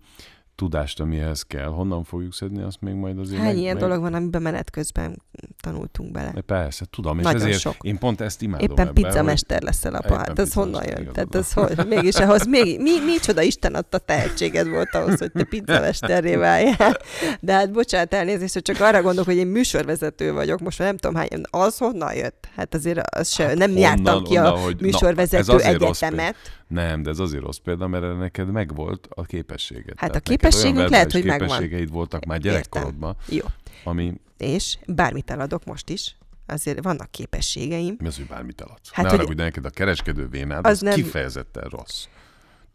tudást, amihez kell. Honnan fogjuk szedni, azt még majd azért Hány meg, ilyen meg... dolog van, amiben menet közben tanultunk bele? De persze, tudom, és ezért sok. én pont ezt imádom Éppen ebben, pizzamester hogy... leszel apa, hát ez honnan jön? Tehát ez hogy, mégis ahhoz, még, mi, mi csoda Isten adta tehetséged volt ahhoz, hogy te pizzamesterré váljál. De hát bocsánat, elnézést, hogy csak arra gondolok, hogy én műsorvezető vagyok, most már nem tudom hány, az honnan jött? Hát azért az se, hát nem honnan, jártam ki a hogy, műsorvezető na, egyetemet. Nem, de ez azért rossz példa, mert neked megvolt a képességed. Hát Tehát a képességünk lehet, hogy megvan. képességeid voltak már gyerekkorodban. Jó. Ami... És bármit eladok most is, azért vannak képességeim. Mi az, hogy bármit eladsz? Hát, ne hogy... arra, hogy neked a kereskedő vénád, az, az nem... kifejezetten rossz.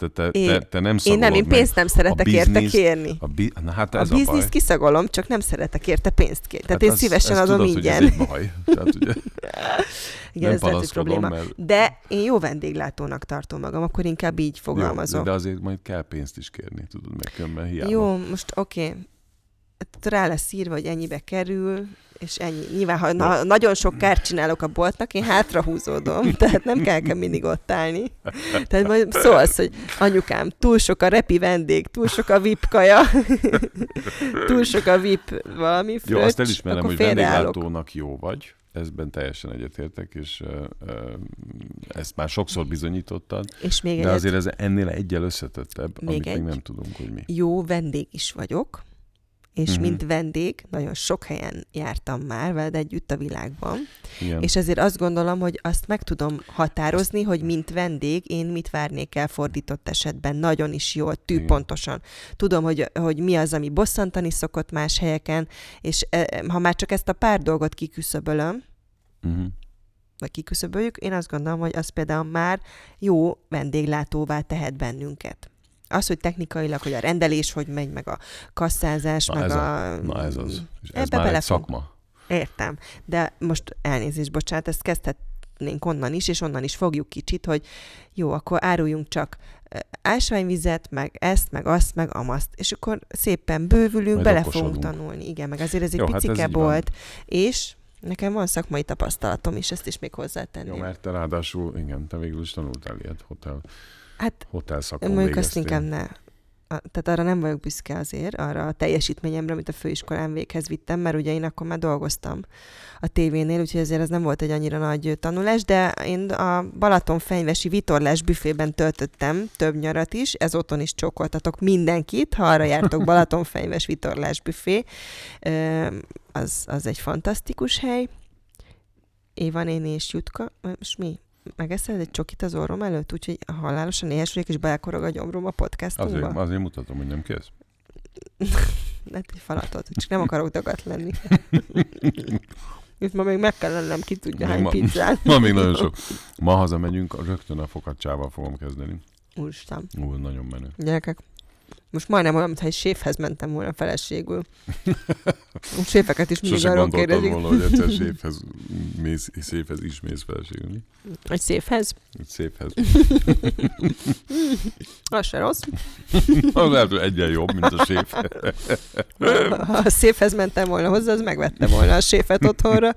Te, te, én, te, te nem Én nem, én pénzt nem szeretek a érte kérni. A, bi, na hát ez a, a bizniszt kiszagolom, csak nem szeretek érte pénzt kérni. Tehát hát én szívesen adom tudod, ingyen. Hogy ez egy baj. Tehát, ugye, Igen, ez lehet, probléma. Mert... De én jó vendéglátónak tartom magam, akkor inkább így fogalmazom. Jó, de azért majd kell pénzt is kérni, tudod, meg különben hiába. Jó, most oké. Okay rá lesz írva, hogy ennyibe kerül, és ennyi. Nyilván, ha na, nagyon sok kárt csinálok a boltnak, én hátrahúzódom, tehát nem kell, kell mindig ott állni. Tehát majd szólsz, hogy anyukám, túl sok a repi vendég, túl sok a VIP kaja, túl sok a VIP valami fröccs, Jó, azt elismerem, hogy vendéglátónak jó vagy, ezben teljesen egyetértek, és ezt már sokszor bizonyítottad, és még de egyet... azért ez ennél egyel összetettebb, még amit egy még nem tudunk, hogy mi. Jó vendég is vagyok, és uh-huh. mint vendég nagyon sok helyen jártam már veled együtt a világban, Igen. és ezért azt gondolom, hogy azt meg tudom határozni, hogy mint vendég én mit várnék el fordított esetben, nagyon is jól, tűpontosan. Tudom, hogy, hogy mi az, ami bosszantani szokott más helyeken, és e, ha már csak ezt a pár dolgot kiküszöbölöm, uh-huh vagy kiküszöböljük, én azt gondolom, hogy az például már jó vendéglátóvá tehet bennünket. Az, hogy technikailag, hogy a rendelés hogy megy, meg a kasszázás, na meg ez a... a... Na ez az. És ez Ebbe már egy szakma. Értem. De most elnézést, bocsánat, ezt kezdhetnénk onnan is, és onnan is fogjuk kicsit, hogy jó, akkor áruljunk csak ásványvizet, meg ezt, meg azt, meg amaszt. És akkor szépen bővülünk, Majd bele fogunk tanulni. Igen, meg azért ez egy Jó, hát picike hát volt. És Nekem van szakmai tapasztalatom is, ezt is még hozzátenném. Jó, mert te ráadásul, igen, te végül is tanultál ilyet hotel Hát hotel szakon mondjuk azt inkább ne. Tehát arra nem vagyok büszke azért, arra a teljesítményemre, amit a főiskolán véghez vittem, mert ugye én akkor már dolgoztam a tévénél, úgyhogy ezért ez nem volt egy annyira nagy tanulás, de én a Balaton fenyvesi vitorlás büfében töltöttem több nyarat is, ez otthon is csókoltatok mindenkit, ha arra jártok Balaton fenyves vitorlás büfé, az, az egy fantasztikus hely. Éva néni és Jutka, és mi? Megeszel egy csokit az orrom előtt, úgyhogy halálosan éhes vagyok, és belkorog a gyomrom a podcastunkba? Azért, azért mutatom, hogy nem kész. Lehet egy falatot, csak nem akarok dagat lenni. Itt ma még meg kell lennem, ki tudja hány ma, pizzát. Ma még nagyon sok. Ma hazamegyünk, rögtön a fokacsával fogom kezdeni. Úristen. Ú, nagyon menő. Gyerekek, most majdnem olyan, mintha egy séfhez mentem volna feleségül. A séfeket is mindig arról kérdezik. volna, hogy egyszer séfhez, mész, séfhez is mész feleségül. Egy széfhez? Egy széfhez. Az se rossz. Az lehet, hogy egyen jobb, mint a séf. ha a széfhez mentem volna hozzá, az megvette volna a séfet otthonra.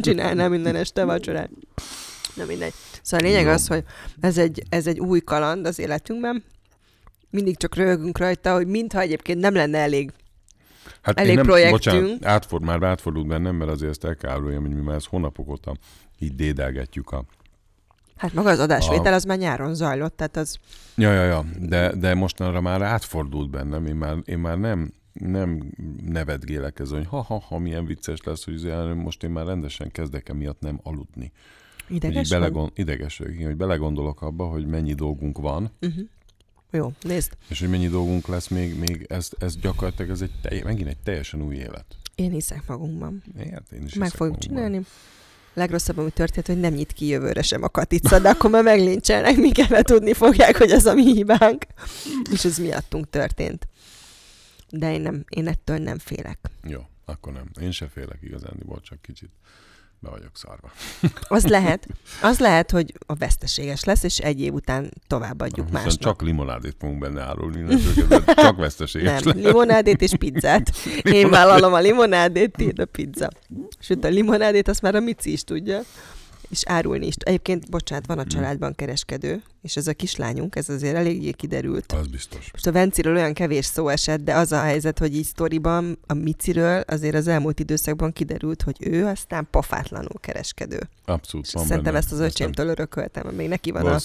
Csinálná minden este vacsorát. Na mindegy. Szóval a lényeg az, hogy ez egy, ez egy új kaland az életünkben, mindig csak röhögünk rajta, hogy mintha egyébként nem lenne elég Hát elég nem, projektünk. Bocsánat, átford, már átfordult bennem, mert azért ezt el kell áruljam, hogy mi már ezt hónapok óta így dédelgetjük a... Hát maga az adásvétel a... az már nyáron zajlott, tehát az... Ja, ja, ja, de, de mostanra már átfordult bennem, én már, én már nem, nem nevetgélek ez, hogy ha-ha-ha, milyen vicces lesz, hogy most én már rendesen kezdek emiatt nem aludni. Ideges hogy belegon... Ideges vagyok, hogy belegondolok abba, hogy mennyi dolgunk van, uh-huh jó, nézd. És hogy mennyi dolgunk lesz még, még ez, ez gyakorlatilag ez egy telj, megint egy teljesen új élet. Én hiszek magunkban. Ért, én is Meg fogjuk csinálni. Legrosszabb, ami történt, hogy nem nyit ki jövőre sem a katica, de akkor már meglincselnek minket, mert tudni fogják, hogy ez a mi hibánk. És ez miattunk történt. De én, nem, én ettől nem félek. Jó, akkor nem. Én se félek igazán, volt csak kicsit be vagyok szarva. Az lehet, az lehet, hogy a veszteséges lesz, és egy év után továbbadjuk Viszont másnak. csak limonádét fogunk benne árulni, csak veszteséges Nem, lesz. limonádét és pizzát. Én vállalom a limonádét, tiéd a pizza. Sőt, a limonádét azt már a Mici is tudja és árulni is. Egyébként, bocsánat, van a családban kereskedő, és ez a kislányunk, ez azért eléggé kiderült. Az biztos. Most a Venciről olyan kevés szó esett, de az a helyzet, hogy így sztoriban a Miciről azért az elmúlt időszakban kiderült, hogy ő aztán pofátlanul kereskedő. Abszolút. van szerintem benne. ezt az öcsémtől örököltem, még neki van a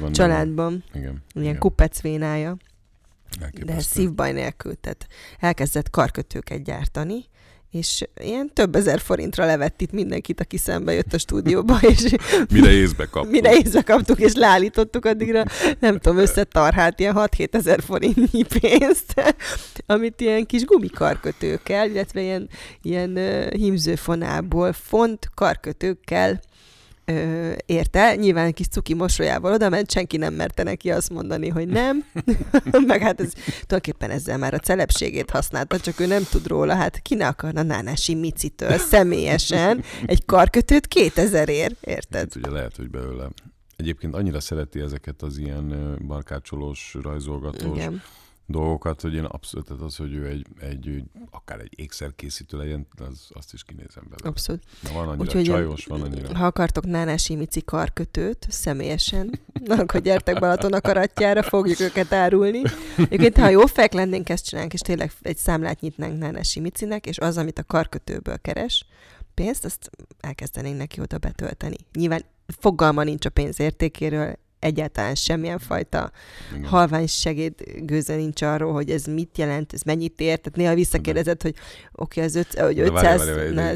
van családban. Igen. Ilyen igen. kupecvénája. De szívbaj nélkül, tehát elkezdett karkötőket gyártani, és ilyen több ezer forintra levett itt mindenkit, aki szembe jött a stúdióba, és mire észbe kaptuk. Mire észbe kaptuk, és leállítottuk addigra, nem tudom, összetarhált ilyen 6-7 ezer forintnyi pénzt, amit ilyen kis gumikarkötőkkel, illetve ilyen, ilyen hímzőfonából font karkötőkkel ö, érte, nyilván kis cuki mosolyával oda ment, senki nem merte neki azt mondani, hogy nem, meg hát ez tulajdonképpen ezzel már a celebségét használta, csak ő nem tud róla, hát ki ne akarna Nánási Micitől személyesen egy karkötőt 2000 ér, érted? Hát ugye lehet, hogy belőle. Egyébként annyira szereti ezeket az ilyen barkácsolós, rajzolgatós, Igen dolgokat, hogy én abszolút, tehát az, hogy ő egy, egy akár egy ékszerkészítő legyen, az, azt is kinézem belőle. Abszolút. Na, van annyira Úgyhogy csajos, van annyira. Ha akartok Nánás Imici karkötőt személyesen, akkor gyertek Balaton a karatjára, fogjuk őket árulni. Egyébként, ha jó fejek lennénk, ezt csinálnánk, és tényleg egy számlát nyitnánk Nánás Imicinek, és az, amit a karkötőből keres, pénzt, azt elkezdenénk neki oda betölteni. Nyilván fogalma nincs a pénz értékéről, egyáltalán semmilyen fajta Igen. halvány segédgőze nincs arról, hogy ez mit jelent, ez mennyit ér. Tehát néha visszakérdezed, hogy oké, okay, az öt, hogy 500,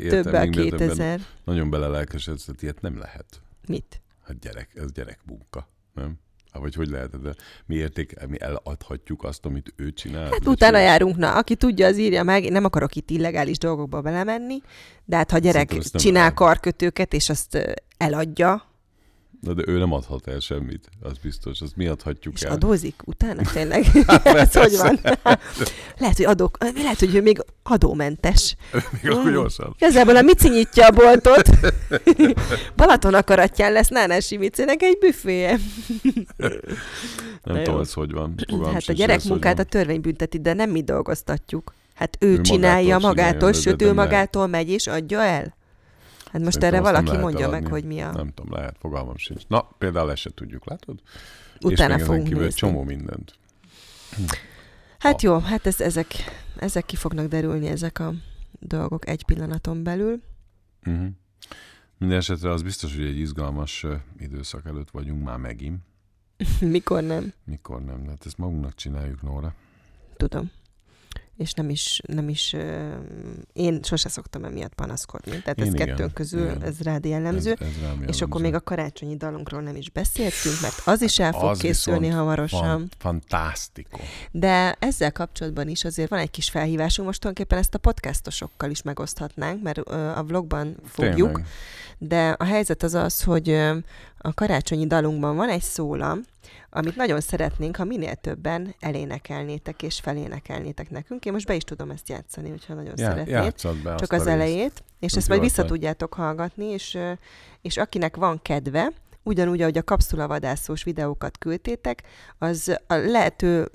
többel 2000. Nagyon belelelkesedsz, tehát ilyet nem lehet. Mit? Hát gyerek, ez gyerek munka, nem? Vagy hogy lehet, de mi érték, mi eladhatjuk azt, amit ő csinál? Hát utána ő... járunk, na, aki tudja, az írja meg. Én nem akarok itt illegális dolgokba belemenni, de hát ha gyerek csinál karkötőket, és azt eladja, Na de ő nem adhat el semmit, az biztos, azt mi adhatjuk és el. adózik utána tényleg? Hát Ez hogy van? lehet, hogy adok, lehet, hogy ő még adómentes. még akkor gyorsan. Igazából a Mici nyitja a boltot. Balaton akaratján lesz Nánási Micinek egy büféje. nem tudom, ez hogy van. Fogalm hát a gyerekmunkát a törvény bünteti, de nem mi dolgoztatjuk. Hát ő, ő csinálja magától, magától sőt, ő magától megy és adja el. Hát most Szerintem erre valaki mondja eladni. meg, hogy mi a... Nem tudom, lehet, fogalmam sincs. Na, például ezt se tudjuk, látod? Utána És fogunk kívül csomó mindent. Hát ha. jó, hát ez, ezek, ezek ki fognak derülni, ezek a dolgok egy pillanaton belül. Uh-huh. Minden esetre az biztos, hogy egy izgalmas időszak előtt vagyunk már megint. Mikor nem? Mikor nem, hát ezt magunknak csináljuk, Nóra. Tudom és nem is, nem is én sose szoktam emiatt panaszkodni. Tehát én ez igen, kettőnk közül, igen. ez rád jellemző. Ez, ez rám és akkor még a karácsonyi dalunkról nem is beszéltünk, mert az is el fog az készülni hamarosan. Fan, fantasztico. De ezzel kapcsolatban is azért van egy kis felhívásunk, most tulajdonképpen ezt a podcastosokkal is megoszthatnánk, mert a vlogban fogjuk. Tényleg. De a helyzet az az, hogy a karácsonyi dalunkban van egy szólam, amit nagyon szeretnénk, ha minél többen elénekelnétek és felénekelnétek nekünk. Én most be is tudom ezt játszani, hogyha nagyon ja, szeretnéd. Be Csak az elejét, és ezt majd vissza tudjátok hallgatni, és, és akinek van kedve, ugyanúgy, ahogy a kapszulavadászós videókat küldtétek, az a lehető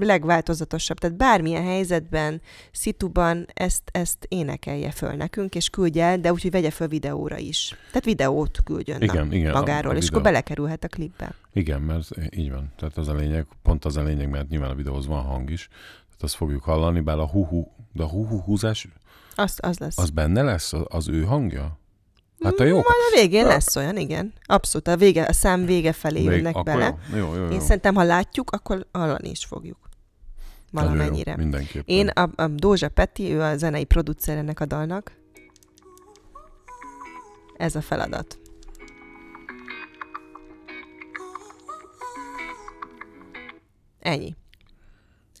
legváltozatosabb, tehát bármilyen helyzetben, szituban ezt, ezt énekelje föl nekünk, és küldje el, de úgyhogy vegye föl videóra is. Tehát videót küldjön igen, igen, magáról, a, a és akkor belekerülhet a klipbe. Igen, mert így van. Tehát az a lényeg, pont az a lényeg, mert nyilván a videóhoz van hang is, tehát azt fogjuk hallani, bár a hu-hu, de a hu-hu húzás, az, az lesz. Az benne lesz? Az ő hangja? Hát a jó. Majd a végén lesz olyan, igen. Abszolút, a, vége, a szám vége felé Vég, jönnek bele. Jó. Jó, jó, jó. Én szerintem, ha látjuk, akkor hallani is fogjuk. Valamennyire. Jó, mindenképpen. Én, a, a Dózsa Peti, ő a zenei producer ennek a dalnak. Ez a feladat. Ennyi.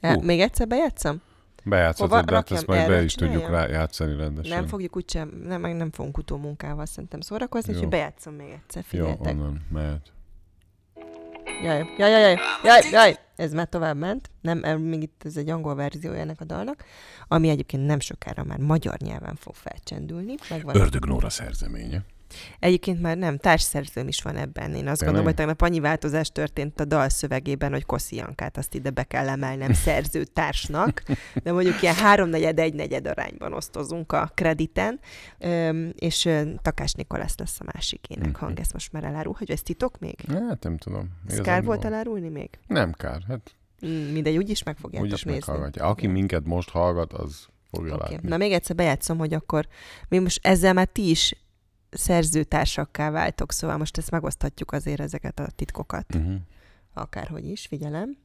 Uh. Még egyszer bejátszom? Bejátszhatod, de hát ezt majd be is tudjuk rá játszani rendesen. Nem fogjuk úgysem, nem, meg nem fogunk utómunkával szerintem szórakozni, úgyhogy bejátszom még egyszer, figyeljetek. Jó, onnan mehet. Jaj, jaj, jaj, jaj, jaj, jaj, ez már tovább ment. Nem, még itt ez egy angol verziója ennek a dalnak, ami egyébként nem sokára már magyar nyelven fog felcsendülni. Megvan Ördög Nóra szerzeménye. Egyébként már nem, társszerzőm is van ebben. Én azt Te gondolom, nem? hogy tegnap annyi változás történt a dal szövegében, hogy Kosziankát azt ide be kell emelnem szerzőtársnak, de mondjuk ilyen háromnegyed, egynegyed arányban osztozunk a krediten, és Takás Nikolász lesz a másik ének hang, ezt most már elárul, hogy ez titok még? Hát nem tudom. Ez kár volt elárulni még? Nem kár, hát mm, Mindegy, úgyis meg fogjátok úgyis nézni. Meghallgatja. Aki minket most hallgat, az fogja okay. látni. Na még egyszer bejátszom, hogy akkor mi most ezzel már ti is szerzőtársakká váltok, szóval most ezt megoszthatjuk azért ezeket a titkokat. Uh-huh. Akárhogy is, figyelem.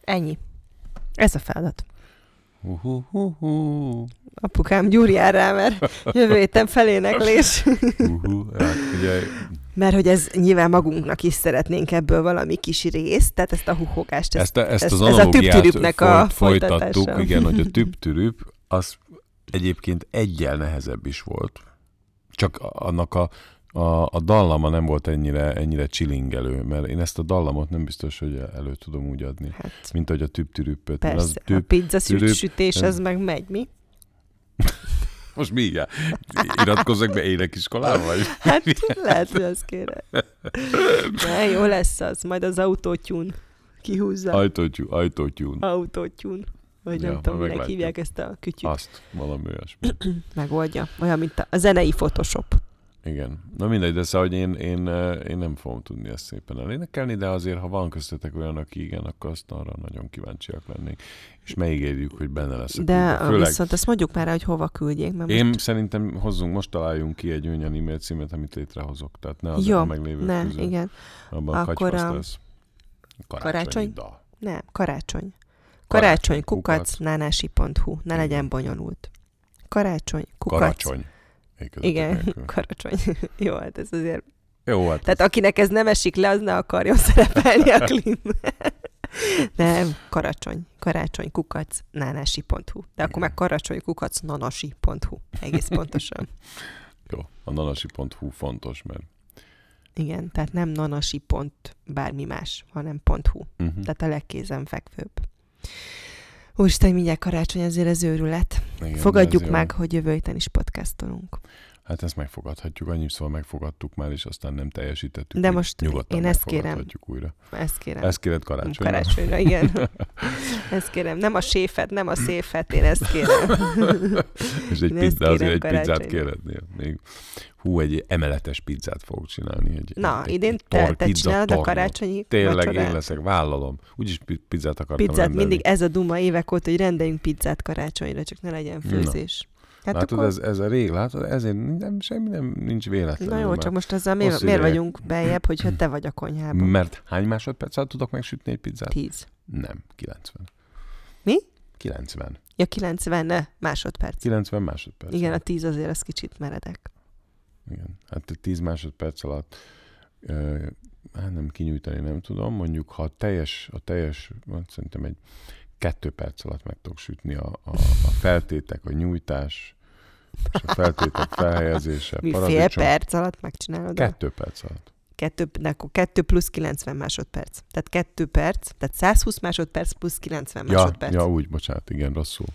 Ennyi. Ez a feladat. Uh-huh. Apukám gyúrjál rá, mert jövő héten feléneklés. uh-huh. hát, ugye, mert hogy ez nyilván magunknak is szeretnénk ebből valami kis részt, tehát ezt a huhogást, ezt, ezt, ezt, ezt az ez a tüptürüpnek a folytattuk, igen, hogy a tüptürüp, az egyébként egyel nehezebb is volt. Csak annak a, a, a dallama nem volt ennyire, ennyire csilingelő, mert én ezt a dallamot nem biztos, hogy elő tudom úgy adni, hát, mint hogy a tüptürüppöt. Persze, az tüp, a pizza sütés, ez... meg megy, mi? Most mi igen? Iratkozzak be énekiskolába? Vagy? Hát lehet, hogy az kéne. De jó lesz az, majd az autótyún kihúzza. Ajtótyún, ajtótyún. Autótyún. Vagy ja, nem tudom, minek hívják ezt a kütyűt. Azt, valami olyasmi. Megoldja. Olyan, mint a zenei Photoshop. Igen. Na mindegy, de szóval, hogy én, én, én nem fogom tudni ezt szépen elénekelni, de azért, ha van köztetek olyan, aki igen, akkor azt arra nagyon kíváncsiak lennénk. És megígérjük, hogy benne lesz. De Főleg... viszont azt mondjuk már, hogy hova küldjék. Mert én most... szerintem hozzunk, most találjunk ki egy olyan e-mail címet, amit létrehozok. Tehát ne az Jó, a meglévő ne, közül. igen. Abban akkor a... Karácsony? karácsony? Nem, karácsony. Karácsony, kukac, nánási.hu. Ne legyen bonyolult. Karácsony, kukac. Karácsony. Igen, karácsony. Jó, hát ez azért... Jó, hát Tehát ez... akinek ez nem esik le, az ne akarjon szerepelni a klipben. Nem, karácsony, karácsony, kukac, nánási.hu. De akkor meg karácsony, kukac, nanasi.hu. Egész pontosan. Jó, a nanasi.hu fontos, mert igen, tehát nem nanasi pont bármi más, hanem .hu. Uh-huh. Tehát a legkézenfekvőbb. Úristen, mindjárt karácsony, azért ez őrület. Igen, Fogadjuk meg, jó. hogy jövő héten is podcastolunk. Hát ezt megfogadhatjuk, annyiszor megfogadtuk már, és aztán nem teljesítettük. De most én ezt kérem. újra. Ezt kérem. Ezt kéred karácsonyra. Karácsonyra, igen. ezt kérem. Nem a séfet, nem a széfet, én ezt kérem. és egy, pizza, azért egy pizzát kérednél. Még hú, egy emeletes pizzát fogok csinálni. Egy, Na, egy, idén egy tor, te, te csinálod tornyot. a karácsonyi Tényleg vacsorát? én leszek, vállalom. Úgyis pizzát akartam Pizzát, rendelni. mindig ez a duma évek óta, hogy rendeljünk pizzát karácsonyra, csak ne legyen főzés. Na. Hát látod, akkor... ez, ez a rég, látod, ezért nem, semmi nem, nincs véletlen. Na jó, csak most ezzel miért, miért vagyunk bejebb, hogyha te vagy a konyhában? Mert hány másodperc alatt tudok megsütni egy pizzát? Tíz. Nem, 90. Mi? 90. Ja, 90 másodperc. 90 másodperc. Igen, a 10 azért az kicsit meredek. Igen, hát 10 másodperc alatt ö, hát nem kinyújtani nem tudom, mondjuk ha a teljes, a teljes, hát szerintem egy kettő perc alatt meg tudok sütni a, a, a feltétek, a nyújtás, és a feltétek felhelyezése. Mi fél perc alatt megcsinálod? Kettő perc alatt. Kettő, de akkor kettő plusz 90 másodperc. Tehát kettő perc, tehát 120 másodperc plusz 90 ja, másodperc. Ja, úgy, bocsánat, igen, rosszul.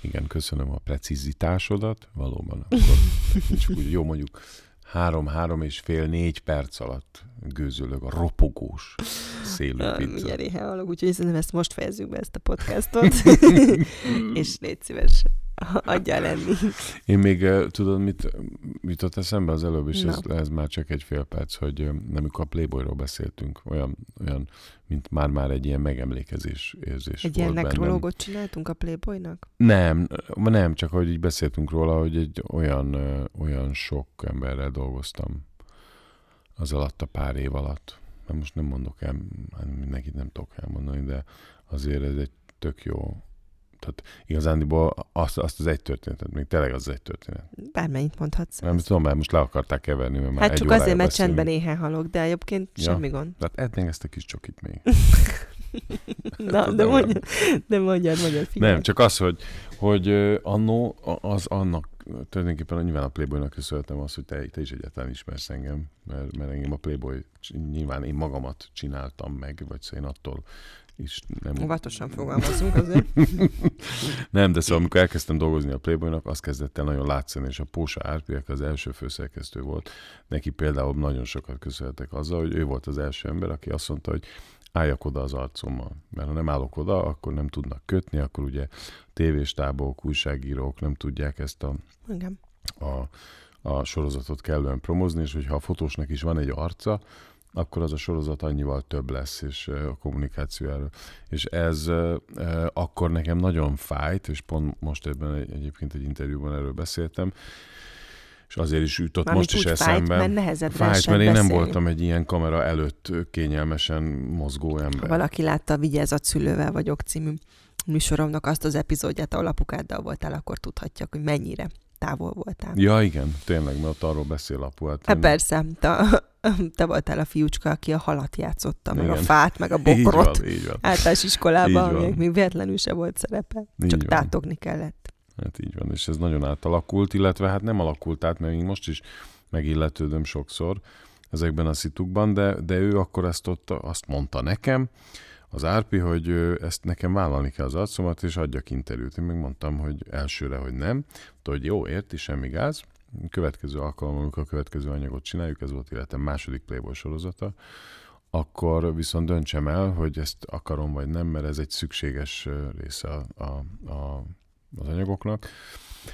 Igen, köszönöm a precizitásodat, valóban. Akkor úgy, jó mondjuk három-három és fél, négy perc alatt gőzölög a ropogós szélű pizza. Mindjárt éhe halok, úgyhogy szerintem ezt most fejezzük be ezt a podcastot, és légy szíves, adja lenni. Én még tudod, mit jutott eszembe az előbb, és ez, ez, már csak egy fél perc, hogy nem amikor a Playboyról beszéltünk, olyan, olyan mint már-már egy ilyen megemlékezés érzés Egy ilyen nekrológot csináltunk a Playboynak? Nem, nem, csak hogy így beszéltünk róla, hogy egy olyan, olyan sok emberrel dolgoztam az alatt a pár év alatt. Mert most nem mondok el, hát mindenkit nem tudok elmondani, de azért ez egy tök jó tehát igazándiból azt, azt az egy történetet, még tényleg az egy történet. Bármennyit mondhatsz. Nem tudom, mert most le akarták keverni, mert már Hát csak azért, mert csendben éhen halok, de egyébként ja. semmi gond. Tehát etnénk ezt a kis csokit még. Na, de mondjad, de mondjad, mondjad, figyelj. Nem, csak az, hogy, hogy annó az annak tulajdonképpen nyilván a Playboynak köszönhetem azt, hogy te, te is egyáltalán ismersz engem, mert, mert engem a Playboy nyilván én magamat csináltam meg, vagy szóval én attól is nem... Óvatosan fogalmazunk azért. nem, de szóval amikor elkezdtem dolgozni a Playboynak, az kezdett el nagyon látszani, és a Pósa Árpiak az első főszerkesztő volt. Neki például nagyon sokat köszönhetek azzal, hogy ő volt az első ember, aki azt mondta, hogy álljak oda az arcommal. Mert ha nem állok oda, akkor nem tudnak kötni, akkor ugye tévéstábok, újságírók nem tudják ezt a, Igen. a, a sorozatot kellően promozni, és hogyha a fotósnak is van egy arca, akkor az a sorozat annyival több lesz, és a kommunikáció erről. És ez akkor nekem nagyon fájt, és pont most ebben egy, egyébként egy interjúban erről beszéltem, és azért is jutott Mármint most is eszembe. Fájt, mert fájt, mert én nem voltam egy ilyen kamera előtt kényelmesen mozgó ember. Ha valaki látta a Vigyázat szülővel vagyok című műsoromnak azt az epizódját, ahol apukáddal voltál, akkor tudhatják, hogy mennyire távol voltál. Ja, igen, tényleg, mert arról beszél apu. Hát, hát persze, te, te voltál a fiúcska, aki a halat játszotta, meg igen. a fát, meg a bokrot. Így van, így van. Általános iskolában, még, még véletlenül se volt szerepe. Így csak van. tátogni kellett. Hát így van, és ez nagyon átalakult, illetve hát nem alakult át, mert még most is megilletődöm sokszor ezekben a szitukban, de, de ő akkor ezt ott azt mondta nekem, az Árpi, hogy ezt nekem vállalni kell az arcomat, és adjak interjút. Én megmondtam, hogy elsőre, hogy nem. De, hogy jó, érti, semmi gáz. Következő alkalommal, amikor a következő anyagot csináljuk, ez volt életem második Playboy sorozata, akkor viszont döntsem el, hogy ezt akarom vagy nem, mert ez egy szükséges része a, a, a, az anyagoknak.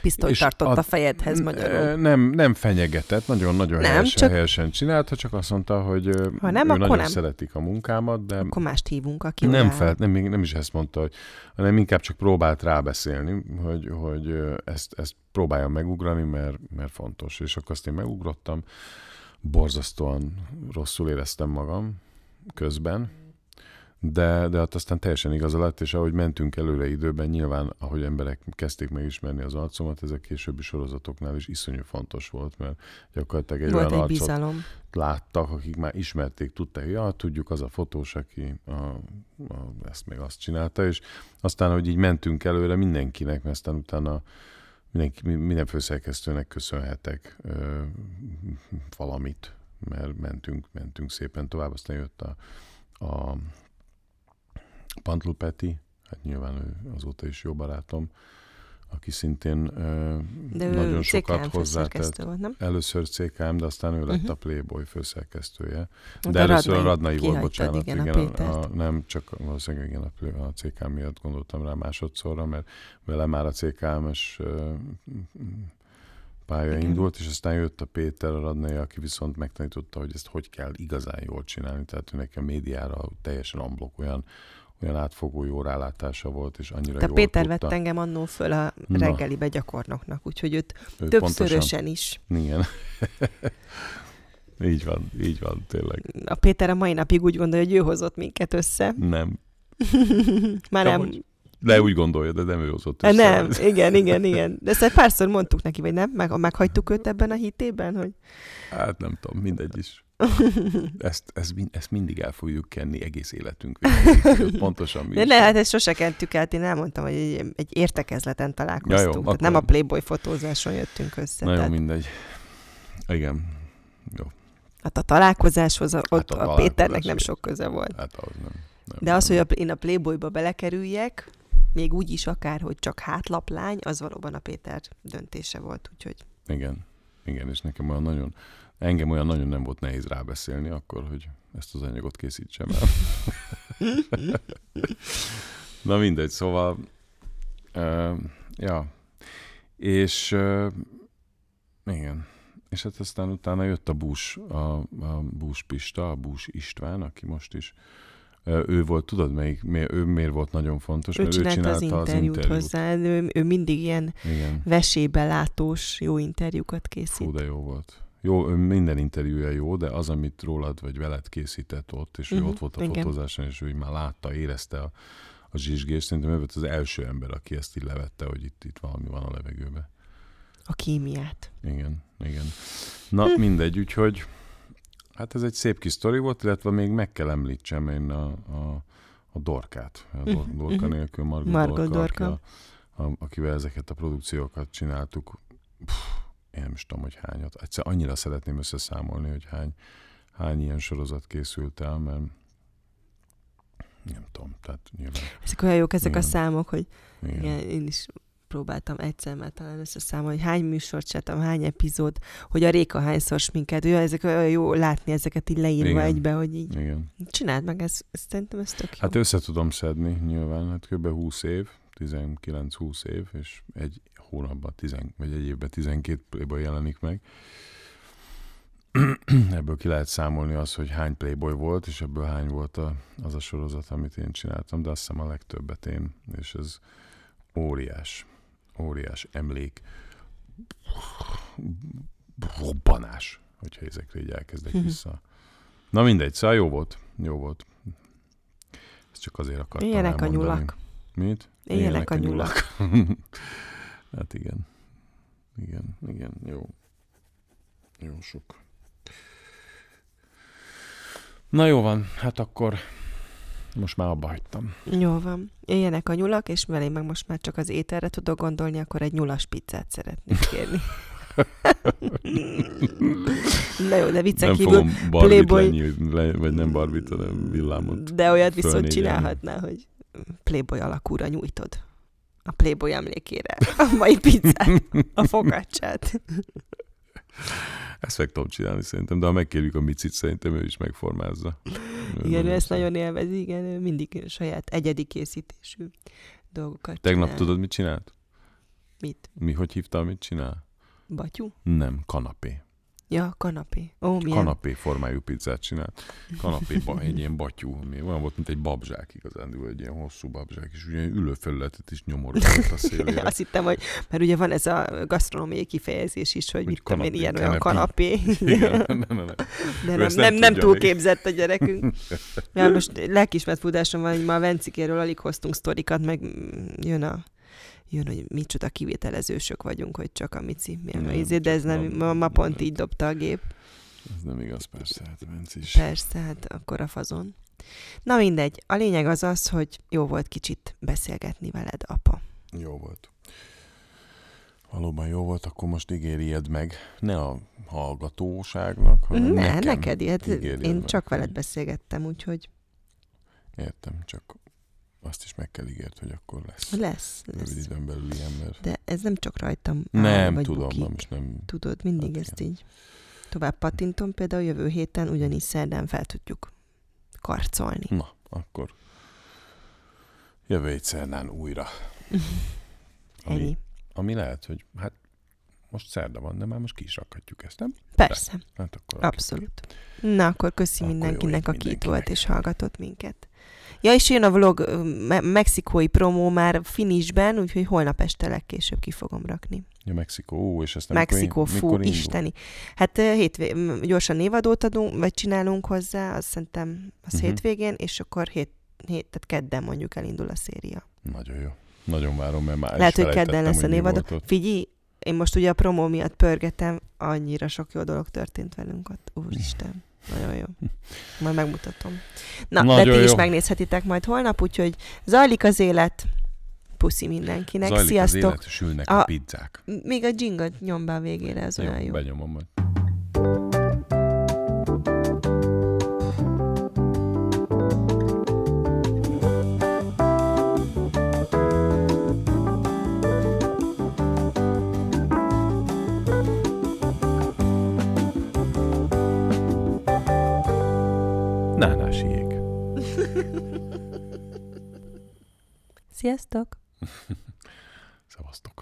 Pisztoly tartott a, a fejedhez magyarul. Nem, nem fenyegetett, nagyon-nagyon helyesen, csak... helyesen csinálta, csak azt mondta, hogy ha nem, ő akkor nagyon nem. szeretik a munkámat, de... Akkor mást hívunk, aki Nem, fel, nem, nem is ezt mondta, hogy, hanem inkább csak próbált rábeszélni, hogy, hogy ezt, ezt próbáljam megugrani, mert, mert fontos. És akkor azt én megugrottam, borzasztóan rosszul éreztem magam, közben, de, de hát aztán teljesen igaza lett, és ahogy mentünk előre időben, nyilván, ahogy emberek kezdték megismerni az arcomat, ezek későbbi sorozatoknál is iszonyú fontos volt, mert gyakorlatilag egy volt olyan egy arcot bizalom. láttak, akik már ismerték, tudták, hogy ja, tudjuk, az a fotós, aki a, a, ezt még azt csinálta, és aztán, hogy így mentünk előre mindenkinek, mert aztán utána mindenki, minden főszerkesztőnek köszönhetek ö, valamit, mert mentünk, mentünk szépen tovább, aztán jött a, a Pantlu Peti, hát nyilván ő azóta is jó barátom, aki szintén de nagyon sokat hozzátett. Volt, nem? Először CKM, de aztán ő lett uh-huh. a Playboy főszerkesztője. De, de először Radnai, a Radnai volt, bocsánat. Igen, igen a, a, nem, csak valószínűleg igen, a, a CKM miatt gondoltam rá másodszorra, mert vele már a CKM-es pálya Igen. indult, és aztán jött a Péter a Radnai, aki viszont megtanította, hogy ezt hogy kell igazán jól csinálni, tehát ő nekem médiára teljesen amblok olyan, olyan átfogó jó rálátása volt, és annyira Te Péter tudta. vett engem annó föl a reggelibe gyakornoknak, úgyhogy őt ő többszörösen pontosan, is. Igen. így van, így van, tényleg. A Péter a mai napig úgy gondolja, hogy ő hozott minket össze. Nem. Már nem. Hogy de úgy gondolja, de nem ő hozott össze. Nem, igen, igen, igen. De ezt párszor mondtuk neki, vagy nem? Meg, meghagytuk őt ebben a hitében, hogy... Hát nem tudom, mindegy is. Ezt, ezt, ezt mindig el fogjuk kenni egész életünk végig. Pontosan mi De ne, hát ezt sose kentük el. Én elmondtam, hogy egy, egy értekezleten találkoztunk. Ja, jó, tehát akkor... nem a Playboy fotózáson jöttünk össze. Na jó, tehát... mindegy. Igen. Jó. Hát a találkozáshoz hát ott a, a Péternek nem sok köze volt. Hát az nem. nem De az, hogy a, én a Playboyba belekerüljek, még úgy is akár, hogy csak hátlaplány, az valóban a Péter döntése volt, úgyhogy... Igen, igen, és nekem olyan nagyon, engem olyan nagyon nem volt nehéz rábeszélni akkor, hogy ezt az anyagot készítsem el. Na mindegy, szóval, uh, ja, és uh, igen, és hát aztán utána jött a Bús, a, a Bús Pista, a Bús István, aki most is ő volt, tudod, melyik, mi, ő miért volt nagyon fontos? Ő mert csinálta, ő csinálta az interjút, az interjút. hozzá, ő, ő mindig ilyen Igen. vesébe látós, jó interjúkat készít. Fú, de jó volt. Jó, minden interjúja jó, de az, amit rólad vagy veled készített ott, és uh-huh, ő mhm, ott volt a igen. fotózáson, és ő már látta, érezte a, a zsizsgést, szerintem ő volt az első ember, aki ezt így levette, hogy itt, itt valami van a levegőben. A kémiát. Igen, igen. Na, hm. mindegy, úgyhogy Hát ez egy szép kis sztori volt, illetve még meg kell említsem én a, a, a Dorkát. A Dor, mhm, Dorka mhm. nélkül Margot, Margot Dorka, Dorka. Aki a, akivel ezeket a produkciókat csináltuk. Puh, én nem is tudom, hogy hányat. Egyszer annyira szeretném összeszámolni, hogy hány, hány ilyen sorozat készült el, mert nem tudom, tehát nyilván. Ezek olyan jók ezek igen. a számok, hogy igen. Igen, én is próbáltam egyszer már talán összeszámolni, hogy hány műsort csináltam, hány epizód, hogy a Réka hányszor sminket, olyan, ezek olyan jó látni ezeket így leírva Igen. egybe, hogy így Igen. csináld meg, ez, ez szerintem ez tök jó. Hát össze tudom szedni nyilván, hát kb. 20 év, 19-20 év, és egy hónapban, 10, vagy egy évben 12 playboy jelenik meg. ebből ki lehet számolni az, hogy hány playboy volt, és ebből hány volt a, az a sorozat, amit én csináltam, de azt hiszem a legtöbbet én, és ez óriás óriás emlék, robbanás, hogyha ezekre így elkezdek mhm. vissza. Na mindegy, szóval jó volt, jó volt. Ezt csak azért akartam Ilyenek elmondani. a nyulak. Mit? Ilyenek, Ilyenek a nyulak. nyulak. hát igen. Igen, igen, jó. Jó sok. Na jó van, hát akkor most már abba hagytam. Jó van. Éljenek a nyulak, és mert én meg most már csak az ételre tudok gondolni, akkor egy nyulas pizzát szeretnék kérni. Na jó, de viccen nem kívül fogom Barbit Playboy- le, vagy nem Barbit, hanem villámot. De olyat viszont csinálhatná, hogy Playboy alakúra nyújtod a Playboy emlékére a mai pizzát, a fokácsát. Ezt meg tudom csinálni szerintem, de ha megkérjük a Micit, szerintem ő is megformázza. Ő Igen, ő ezt nagyon élvezi, igen, ő mindig saját egyedi készítésű dolgokat Tegnap csinál. tudod, mit csinált? Mit? Mi, hogy hívtál, mit csinál? Batyú? Nem, kanapé. Ja, kanapé. Ó, milyen? Kanapé formájú pizzát csinált. Kanapéban egy ilyen batyú, ami olyan volt, mint egy babzsák igazán, egy ilyen hosszú babzsák, és ugye ülőfelületet is nyomorgott a szélére. Azt hittem, hogy, mert ugye van ez a gasztronómiai kifejezés is, hogy Hogy mit tudom én, kanapé, ilyen olyan kanapé. kanapé. Igen, nem, nem, nem. De nem, nem, nem túl még. képzett a gyerekünk. Ja, most lelkismert fudásom van, hogy ma a Vencikéről alig hoztunk sztorikat, meg mm, jön a jön, hogy micsoda kivételezősök vagyunk, hogy csak a Mici. Mi a Nem, izé, de ez nem, ma, ma pont így dobta a gép. Ez nem igaz, persze, hát Bence is. Persze, hát akkor a fazon. Na mindegy, a lényeg az az, hogy jó volt kicsit beszélgetni veled, apa. Jó volt. Valóban jó volt, akkor most ígérjed meg, ne a hallgatóságnak, hanem Ne, nekem. neked, hát én meg, csak veled beszélgettem, úgyhogy Értem, csak azt is meg kell ígérd, hogy akkor lesz. lesz. Rövid lesz. időn belül ilyen, mert... De ez nem csak rajtam áll, Nem, vagy tudom, bukik. nem, és nem... Tudod, mindig Hát ezt igen. így tovább patintom, például jövő héten ugyanígy szerdán fel tudjuk karcolni. Na, akkor jövő hét szerdán újra. Ami, Ennyi. ami lehet, hogy hát most szerda van, de már most ki is rakhatjuk ezt, nem? Persze, Hát akkor abszolút. Na, akkor köszi Akkor mindenkinek, aki itt mindenkinek. volt és hallgatott minket. Ja, és jön a vlog me- mexikói promó már finishben, úgyhogy holnap este legkésőbb ki fogom rakni. Ja, Mexikó, és ezt nem Mexikó, mikor, fú, mikor indul? isteni. Hát hétvég, gyorsan névadót adunk, vagy csinálunk hozzá, azt szerintem az Mhm. hétvégén, és akkor hét, hét, tehát kedden mondjuk elindul a széria. Nagyon jó. Nagyon várom, mert már Lehet, hogy kedden lesz a névadó. Figyelj, én most ugye a promó miatt pörgetem, annyira sok jó dolog történt velünk ott. Úristen, nagyon jó. Majd megmutatom. Na, Nagyon de ti is jó. megnézhetitek majd holnap, úgyhogy zajlik az élet. Puszi mindenkinek. Zajlik Sziasztok! az élet, sülnek a, A- pizzák. Még a jingle nyom be a végére, az olyan jó. benyomom majd. Nánási jég. Sziasztok! Szevasztok.